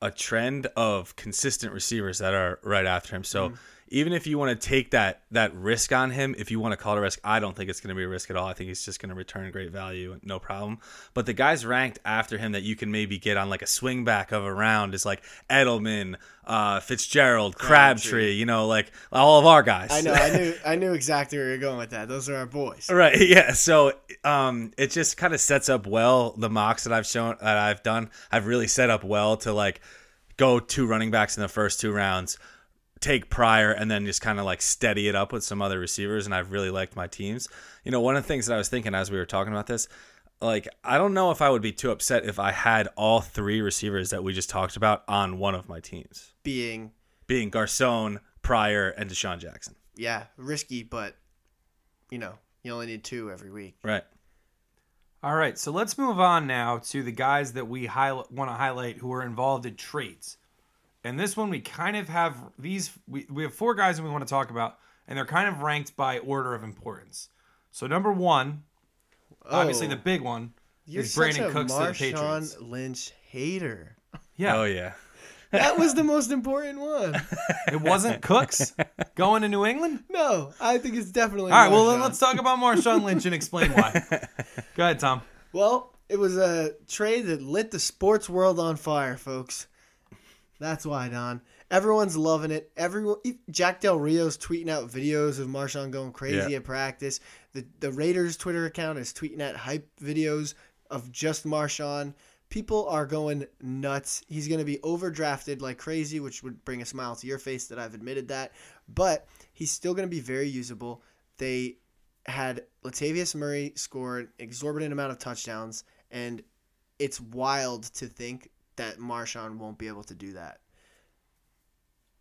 a trend of consistent receivers that are right after him. So mm. Even if you want to take that that risk on him, if you want to call it a risk, I don't think it's going to be a risk at all. I think he's just going to return great value, no problem. But the guys ranked after him that you can maybe get on like a swing back of a round is like Edelman, uh, Fitzgerald, Crabtree. You know, like all of our guys. I know, I knew, I knew exactly where you're going with that. Those are our boys. Right. Yeah. So um, it just kind of sets up well the mocks that I've shown that I've done. I've really set up well to like go two running backs in the first two rounds, take Pryor, and then just kind of like steady it up with some other receivers. And I've really liked my teams. You know, one of the things that I was thinking as we were talking about this, like I don't know if I would be too upset if I had all three receivers that we just talked about on one of my teams, Being, being Garcon, Pryor, and DeSean Jackson. yeah, risky, but you know, you only need two every week. Right. All right, so let's move on now to the guys that we highlight, want to highlight who are involved in trades. And this one, we kind of have these. We, we have four guys that we want to talk about, and they're kind of ranked by order of importance. So number one, obviously Oh, the big one, You're is Brandin such a Cooks to the Patriots. Marshawn Lynch hater. yeah, Oh yeah. That was the most important one. it wasn't Cooks going to New England. No, I think it's definitely. All right, well then let's talk about Marshawn Lynch and explain why. Go ahead, Tom. Well, it was a trade that lit the sports world on fire, folks. That's why, Don. Everyone's loving it. Everyone, Jack Del Rio's tweeting out videos of Marshawn going crazy Yeah. at practice. The the Raiders Twitter account is tweeting out hype videos of just Marshawn. People are going nuts. He's going to be overdrafted like crazy, which would bring a smile to your face that I've admitted that. But he's still going to be very usable. They had Latavius Murray score an exorbitant amount of touchdowns, and it's wild to think that Marshawn won't be able to do that.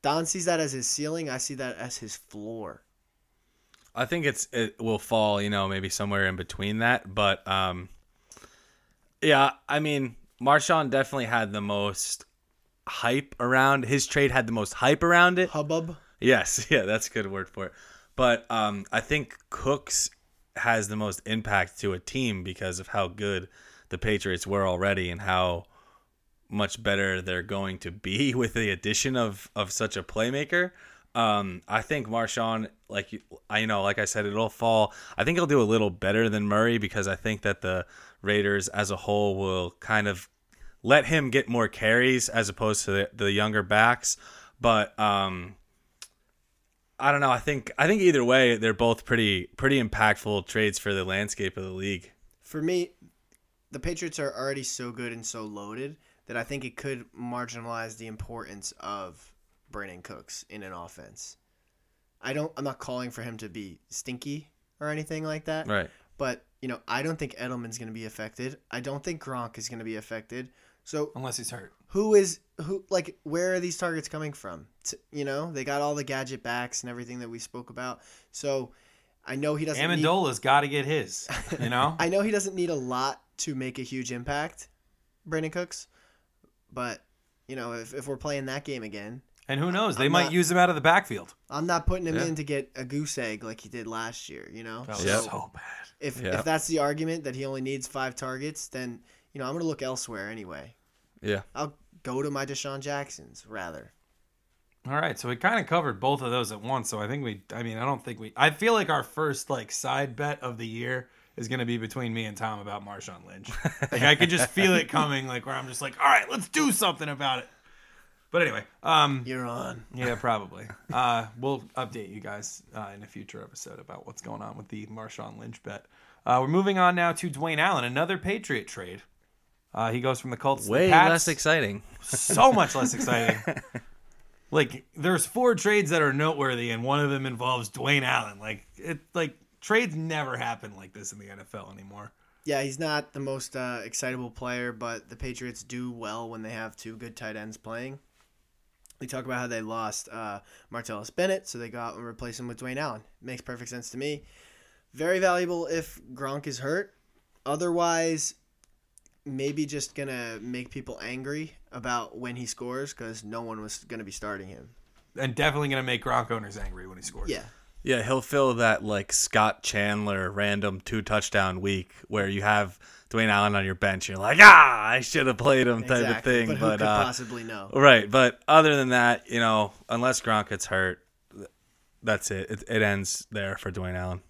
Don sees that as his ceiling. I see that as his floor. I think it's it will fall, you know, maybe somewhere in between that. But um yeah, I mean, Marshawn definitely had the most hype around his trade had the most hype around it. Hubbub. Yes, yeah, that's a good word for it. But um I think Cooks has the most impact to a team because of how good the Patriots were already and how much better they're going to be with the addition of of such a playmaker. Um, I think Marshawn, like you- I know, like I said, it'll fall. I think he'll do a little better than Murray because I think that the Raiders as a whole will kind of let him get more carries as opposed to the, the younger backs. But um, I don't know. I think I think either way, they're both pretty pretty impactful trades for the landscape of the league. For me, the Patriots are already so good and so loaded that I think it could marginalize the importance of Brandin Cooks in an offense. I don't. I'm not calling for him to be stinky or anything like that. Right. But you know, I don't think Edelman's going to be affected. I don't think Gronk is going to be affected. So Unless he's hurt. who is who? Like, where are these targets coming from? T- you know, they got all the gadget backs and everything that we spoke about. So I know he doesn't. Need, Amendola's got to get his. You know. I know he doesn't need a lot to make a huge impact, Brandin Cooks. But you know, if, if we're playing that game again, And who knows? They I'm might not- use him out of the backfield. I'm not putting him Yeah. in to get a goose egg like he did last year. You know, That was Yep. so bad. if Yeah. if that's the argument that he only needs five targets, then you know I'm gonna look elsewhere anyway. Yeah. I'll go to my DeSean Jacksons rather. All right, so we kind of covered both of those at once. So I think we, I mean, I don't think we, I feel like our first like side bet of the year is going to be between me and Tom about Marshawn Lynch. like I could just feel it coming, like where I'm just like, all right, let's do something about it. But anyway, um, You're on. yeah, probably. Uh, we'll update you guys uh, in a future episode about what's going on with the Marshawn Lynch bet. Uh, we're moving on now to Dwayne Allen, another Patriot trade. Uh, he goes from the Colts to Way the Pats less exciting. so much less exciting. like there's four trades that are noteworthy, and one of them involves Dwayne Allen. Like it, like trades never happen like this in the NFL anymore. Yeah, he's not the most uh, excitable player, but the Patriots do well when they have two good tight ends playing. We talk about how they lost uh, Martellus Bennett, so they go out and replace him with Dwayne Allen. Makes perfect sense to me. Very valuable if Gronk is hurt. Otherwise, maybe just gonna make people angry about when he scores because no one was gonna be starting him. And definitely going to make Gronk owners angry when he scores. Yeah, Yeah, he'll fill that like Scott Chandler random two touchdown week where you have Dwayne Allen on your bench. You're like, ah, I should have played him type exactly. of thing. But But, who could uh, possibly know? right. But other than that, you know, unless Gronk gets hurt, that's it. It, it ends there for Dwayne Allen.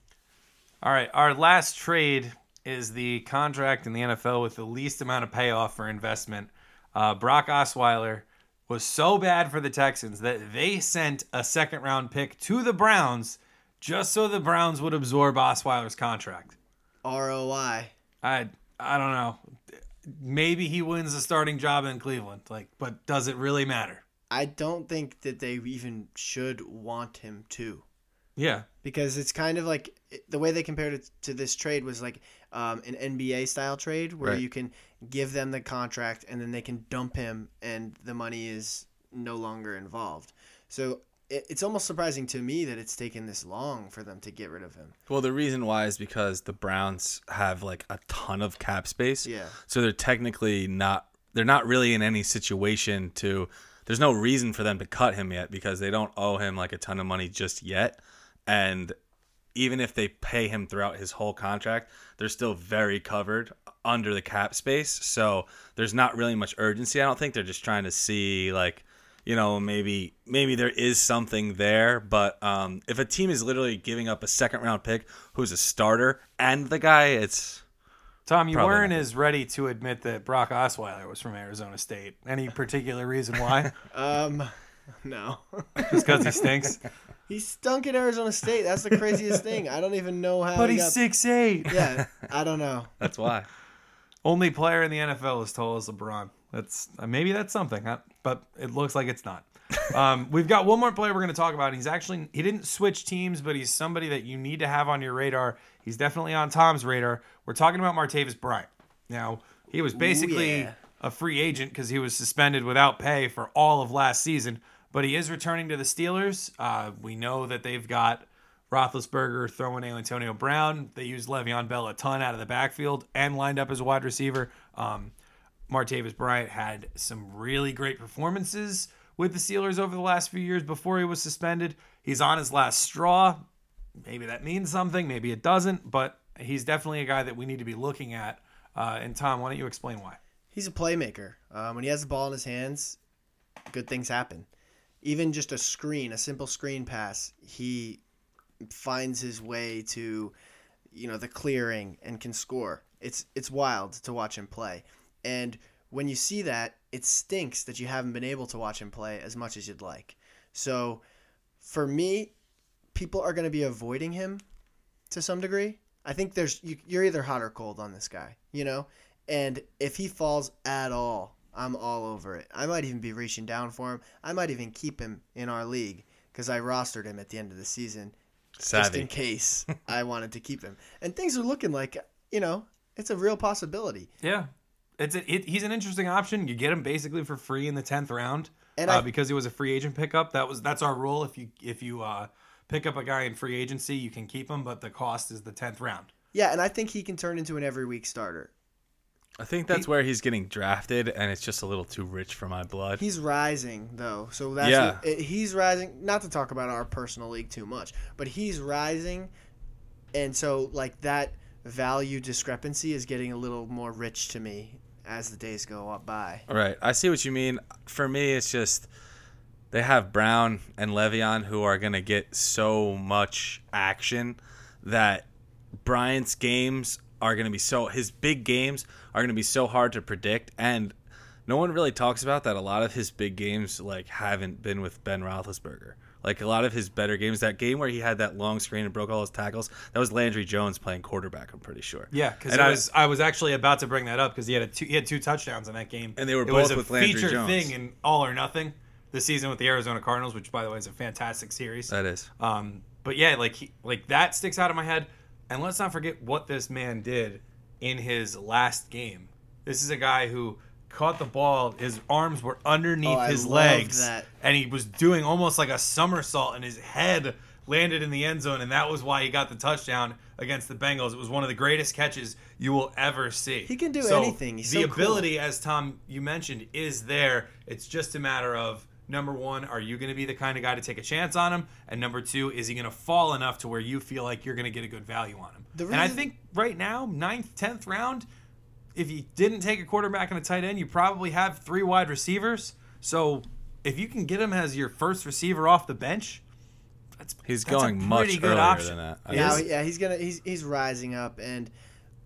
All right, our last trade is the contract in the NFL with the least amount of payoff for investment. Uh, Brock Osweiler was so bad for the Texans that they sent a second round pick to the Browns just so the Browns would absorb Osweiler's contract. ROI. I I don't know. Maybe he wins the starting job in Cleveland, like, but does it really matter? I don't think that they even should want him to. Yeah, because it's kind of like the way they compared it to this trade was like um, an NBA style trade where Right. you can give them the contract and then they can dump him and the money is no longer involved. So it, it's almost surprising to me that it's taken this long for them to get rid of him. Well, the reason why is because the Browns have like a ton of cap space. Yeah. So they're technically not they're not really in any situation to there's no reason for them to cut him yet because they don't owe him like a ton of money just yet. And even if they pay him throughout his whole contract, they're still very covered under the cap space. So there's not really much urgency. I don't think they're just trying to see like you know maybe maybe there is something there but um, if a team is literally giving up a second round pick who's a starter and the guy it's Tom, you Probably weren't not. as ready to admit that Brock Osweiler was from Arizona State. Any particular reason why? Um, no. Just because he stinks? he stunk at Arizona State. That's the craziest thing. I don't even know how But he he's got... six eight. Yeah, I don't know. that's why Only player in the NFL as tall as LeBron. That's uh, maybe that's something, huh? but it looks like it's not. Um, we've got one more player we're going to talk about. He's actually he didn't switch teams, but he's somebody that you need to have on your radar. He's definitely on Tom's radar. We're talking about Martavis Bryant. Now he was basically yeah. a free agent because he was suspended without pay for all of last season, but he is returning to the Steelers. Uh, we know that they've got Roethlisberger throwing Antonio Brown. They used Le'Veon Bell a ton out of the backfield and lined up as a wide receiver. Um, Martavis Bryant had some really great performances with the Steelers over the last few years before he was suspended. He's on his last straw. Maybe that means something, maybe it doesn't, but he's definitely a guy that we need to be looking at. Uh, and Tom, why don't you explain why? He's a playmaker. Um, when he has the ball in his hands, good things happen. Even just a screen, a simple screen pass, he finds his way to, you know, the clearing and can score. It's it's wild to watch him play. And when you see that, it stinks that you haven't been able to watch him play as much as you'd like. So, for me, people are going to be avoiding him to some degree. I think there's you, you're either hot or cold on this guy, you know. And if he falls at all, I'm all over it. I might even be reaching down for him. I might even keep him in our league because I rostered him at the end of the season just in case I wanted to keep him. And things are looking like, you know, it's a real possibility. Yeah, it's a, it, he's an interesting option. You get him basically for free in the tenth round, And uh, I- because he was a free agent pickup. That was that's our rule. If you if you uh, pick up a guy in free agency, you can keep him, but the cost is the tenth round. Yeah, and I think he can turn into an every week starter. I think that's where he's getting drafted and it's just a little too rich for my blood He's rising though, so that's Yeah. what- it, he's rising. Not to talk about our personal league too much, but he's rising, and so like that value discrepancy is getting a little more rich to me as the days go up by. Right. I see what you mean. For me, it's just they have Brown and Le'Veon who are going to get so much action that Bryant's games are going to be so his big games are going to be so hard to predict and no one really talks about that a lot of his big games like haven't been with Ben Roethlisberger. Like a lot of his better games, that game where he had that long screen and broke all his tackles, that was Landry Jones playing quarterback. I'm pretty sure. Yeah, because I was I was actually about to bring that up because he had a two, he had two touchdowns in that game, And they were it was both a with Landry featured Jones. thing in All or Nothing this season with the Arizona Cardinals, which by the way is a fantastic series. That is. Um, but yeah, like he, like that sticks out of my head. And let's not forget what this man did in his last game. This is a guy who caught the ball, his arms were underneath Oh, his legs, that. and he was doing almost like a somersault, and his head landed in the end zone, and that was why he got the touchdown against the Bengals. It was one of the greatest catches you will ever see. He can do So anything. He's the so cool. ability, as Tom you mentioned, is there. It's just a matter of number one, are you going to be the kind of guy to take a chance on him? And number two, is he going to fall enough to where you feel like you're going to get a good value on him? The and I think right now, ninth, tenth round, if you didn't take a quarterback and a tight end, you probably have three wide receivers. So if you can get him as your first receiver off the bench, that's He's that's a going much pretty good earlier option. than that. I Yeah, guess. yeah, he's gonna he's he's rising up, and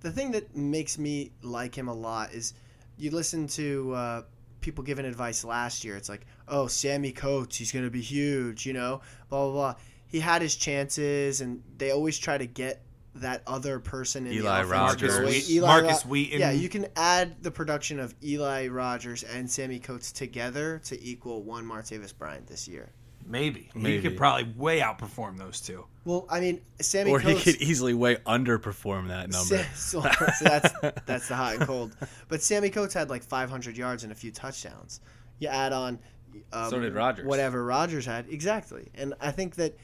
the thing that makes me like him a lot is you listen to uh, people giving advice last year. It's like, oh, Sammie Coates, he's gonna be huge, you know, blah blah blah. He had his chances, and they always try to get that other person in Eli the Rogers. go away. Wheat- Eli Markus Ro- Wheaton. Yeah, you can add the production of Eli Rogers and Sammie Coates together to equal one Martavis Bryant this year. Maybe. He could probably way outperform those two. Well, I mean, Sammy Or he could easily way underperform that number. So, so that's that's the hot and cold. But Sammie Coates had like 500 yards and a few touchdowns. You add on. Um, So did Rogers. Whatever Rogers had, exactly. And I think that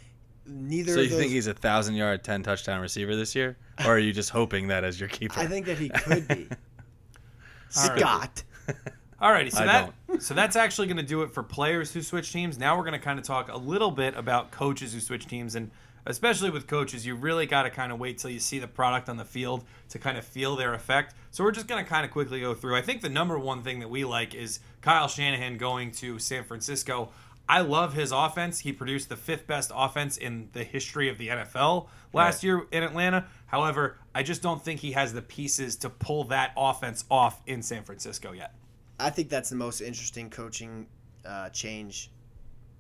neither. So of you those, think he's a thousand yard, ten touchdown receiver this year, or are you just hoping that as your keeper? I think that he could be. All right. Scott. Alrighty, so I that so that's actually going to do it for players who switch teams. Now we're going to kind of talk a little bit about coaches who switch teams, and especially with coaches, you really got to kind of wait till you see the product on the field to kind of feel their effect. So we're just going to kind of quickly go through. I think the number one thing that we like is Kyle Shanahan going to San Francisco. I love his offense. He produced the fifth best offense in the history of the NFL last Right. year in Atlanta. However, I just don't think he has the pieces to pull that offense off in San Francisco yet. I think that's the most interesting coaching uh, change,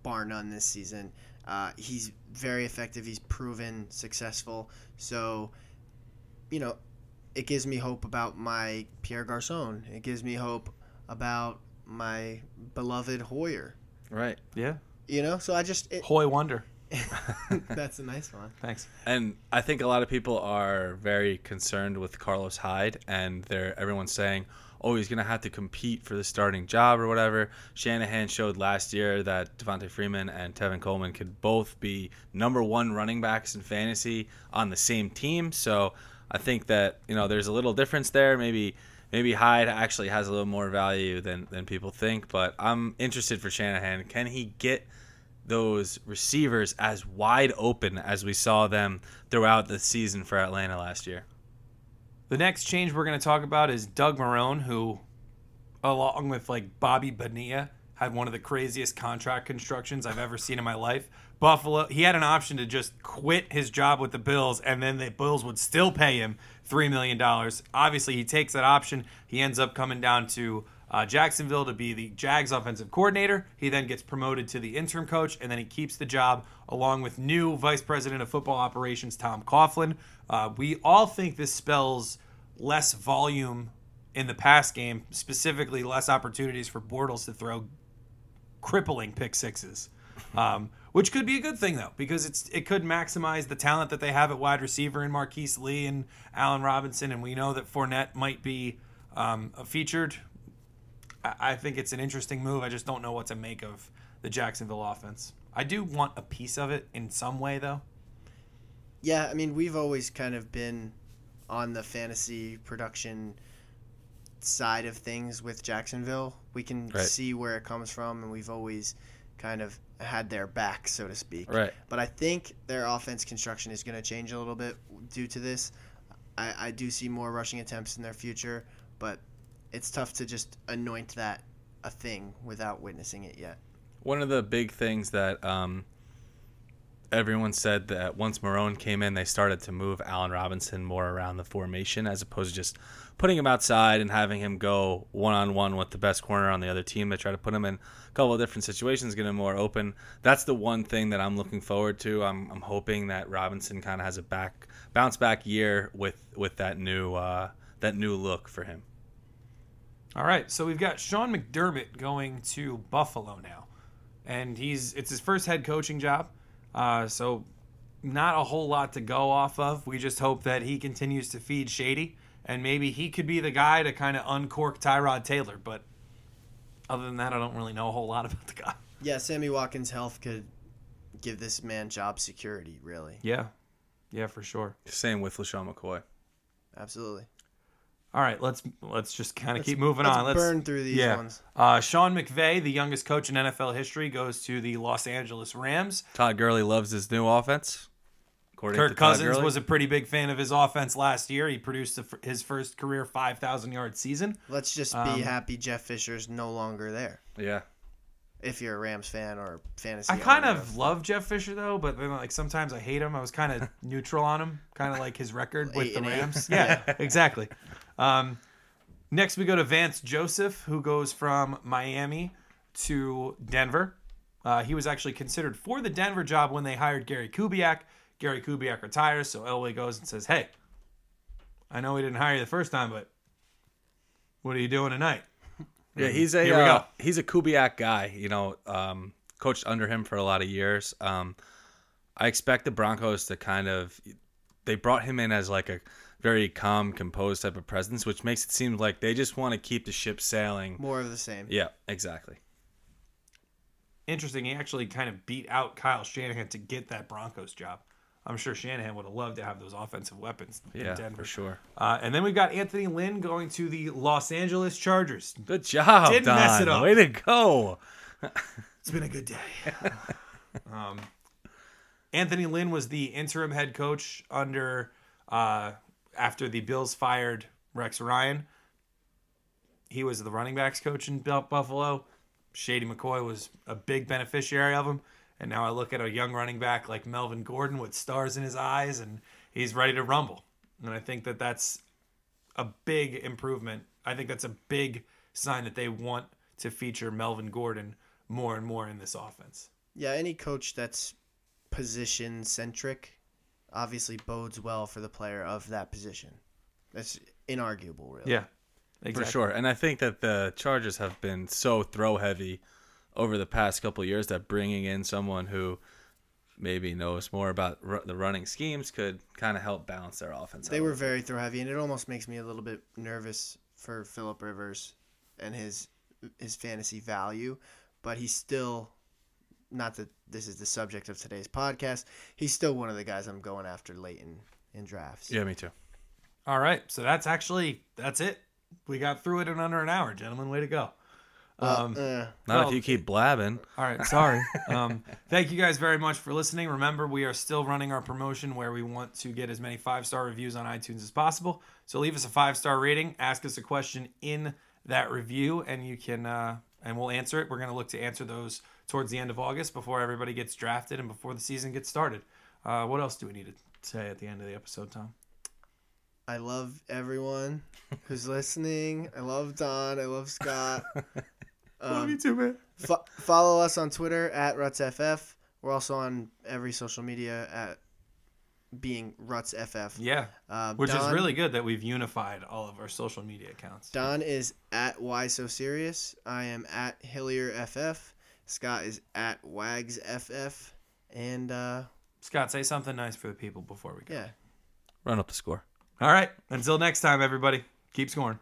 bar none, this season. Uh, he's very effective. He's proven successful. So, you know, it gives me hope about my Pierre Garcon. It gives me hope about my beloved Hoyer. right. Yeah. You know, so I just it, Hoy Wonder. that's a nice one. Thanks. And I think a lot of people are very concerned with Carlos Hyde, and they're everyone's saying, "Oh, he's gonna have to compete for the starting job or whatever." Shanahan showed last year that Devonta Freeman and Tevin Coleman could both be number one running backs in fantasy on the same team. So I think that you know there's a little difference there. Maybe maybe Hyde actually has a little more value than than people think. But I'm interested for Shanahan. Can he get those receivers as wide open as we saw them throughout the season for Atlanta last year. The next change we're going to talk about is Doug Marrone, who, along with like Bobby Bonilla, had one of the craziest contract constructions I've ever seen in my life. Buffalo, he had an option to just quit his job with the Bills, and then the Bills would still pay him $3 million. Obviously, he takes that option. He ends up coming down to uh, Jacksonville to be the Jags offensive coordinator. He then gets promoted to the interim coach, and then he keeps the job along with new vice president of football operations, Tom Coughlin. Uh, we all think this spells less volume in the pass game, specifically less opportunities for Bortles to throw crippling pick sixes. Um, which could be a good thing though, because it's it could maximize the talent that they have at wide receiver in Marquise Lee and Allen Robinson, and we know that Fournette might be um, featured. I, I think it's an interesting move. I just don't know what to make of the Jacksonville offense. I do want a piece of it in some way though. Yeah, I mean, we've always kind of been on the fantasy production side of things with Jacksonville. We can Right. see where it comes from, and we've always kind of had their back, so to speak. Right. But I think their offense construction is going to change a little bit due to this. I, I do see more rushing attempts in their future, but it's tough to just anoint that a thing without witnessing it yet. One of the big things that um, everyone said that once Marrone came in, they started to move Allen Robinson more around the formation as opposed to just putting him outside and having him go one on one with the best corner on the other team. They try to put him in a couple of different situations, get him more open. That's the one thing that I'm looking forward to. I'm, I'm hoping that Robinson kind of has a back bounce back year with with that new uh, that new look for him. All right, so we've got Sean McDermott going to Buffalo now, and he's it's his first head coaching job, uh, so not a whole lot to go off of. We just hope that he continues to feed Shady, and maybe he could be the guy to kind of uncork Tyrod Taylor. But Other than that, I don't really know a whole lot about the guy. Yeah, Sammy Watkins' health could give this man job security. Really, Yeah, yeah, for sure. Same with LeSean McCoy. absolutely. All right, let's let's just kind of keep moving let's on. Let's burn through these yeah. ones. Uh, Sean McVay, the youngest coach in NFL history, goes to the Los Angeles Rams. Todd Gurley loves his new offense. According Kirk to Cousins was a pretty big fan of his offense last year. He produced the, f- his first career 5,000 yard season. Let's just be Um, happy Jeff Fisher's no longer there. yeah. If you're a Rams fan or fantasy, I kind owner of love Jeff Fisher though, but then like sometimes I hate him. I was kind of neutral on him, kind of like his record with the. Rams. Yeah, exactly. Um, next we go to Vance Joseph, who goes from Miami to Denver. Uh, he was actually considered for the Denver job when they hired Gary Kubiak. Gary Kubiak retires, so Elway goes and says, "Hey, I know we didn't hire you the first time, but what are you doing tonight?" Yeah, he's a Here we uh, go. he's a Kubiak guy. You know, um, coached under him for a lot of years. Um, I expect the Broncos to kind of they brought him in as like a very calm, composed type of presence, which makes it seem like they just want to keep the ship sailing. more of the same. Yeah, exactly. interesting. He actually kind of beat out Kyle Shanahan to get that Broncos job. I'm sure Shanahan would have loved to have those offensive weapons in Yeah, Denver. for sure. Uh, and then we've got Anthony Lynn going to the Los Angeles Chargers. Good job, Didn't Don. mess it up. Way to go. It's been a good day. um, Anthony Lynn was the interim head coach under uh, after the Bills fired Rex Ryan. He was the running backs coach in Buffalo. Shady McCoy was a big beneficiary of him. And now I look at a young running back like Melvin Gordon with stars in his eyes, and he's ready to rumble. And I think that that's a big improvement. I think that's a big sign that they want to feature Melvin Gordon more and more in this offense. Yeah, any coach that's position centric obviously bodes well for the player of that position. That's inarguable, really. Yeah, For sure. And I think that the Chargers have been so throw heavy over the past couple of years that bringing in someone who maybe knows more about ru- the running schemes could kind of help balance their offense. They out. were very throw heavy, and it almost makes me a little bit nervous for Philip Rivers and his his fantasy value. But he's still not that this is the subject of today's podcast. He's still one of the guys I'm going after late in, in drafts. Yeah, me too. All right, so that's actually that's it. We got through it in under an hour, gentlemen. Way to go. Um, Uh, Not Well- if you keep blabbing. All right, sorry. um, thank you guys very much for listening. Remember, we are still running our promotion where we want to get as many five star reviews on iTunes as possible. So leave us a five star rating, ask us a question in that review, and you can uh, and we'll answer it. We're going to look to answer those towards the end of August before everybody gets drafted and before the season gets started. Uh, what else do we need to say at the end of the episode, Tom? I love everyone who's listening. I love Don. I love Scott. Um, too, man. fo- follow us on Twitter at RutsFF. We're also on every social media at being RutsFF. Yeah, Uh, which is really good that we've unified all of our social media accounts. Don is at Why So Serious. I am at HillierFF. Scott is at WagsFF. And uh, Scott, say something nice for the people before we go. yeah. Run up the score. All right. Until next time, everybody. Keep scoring.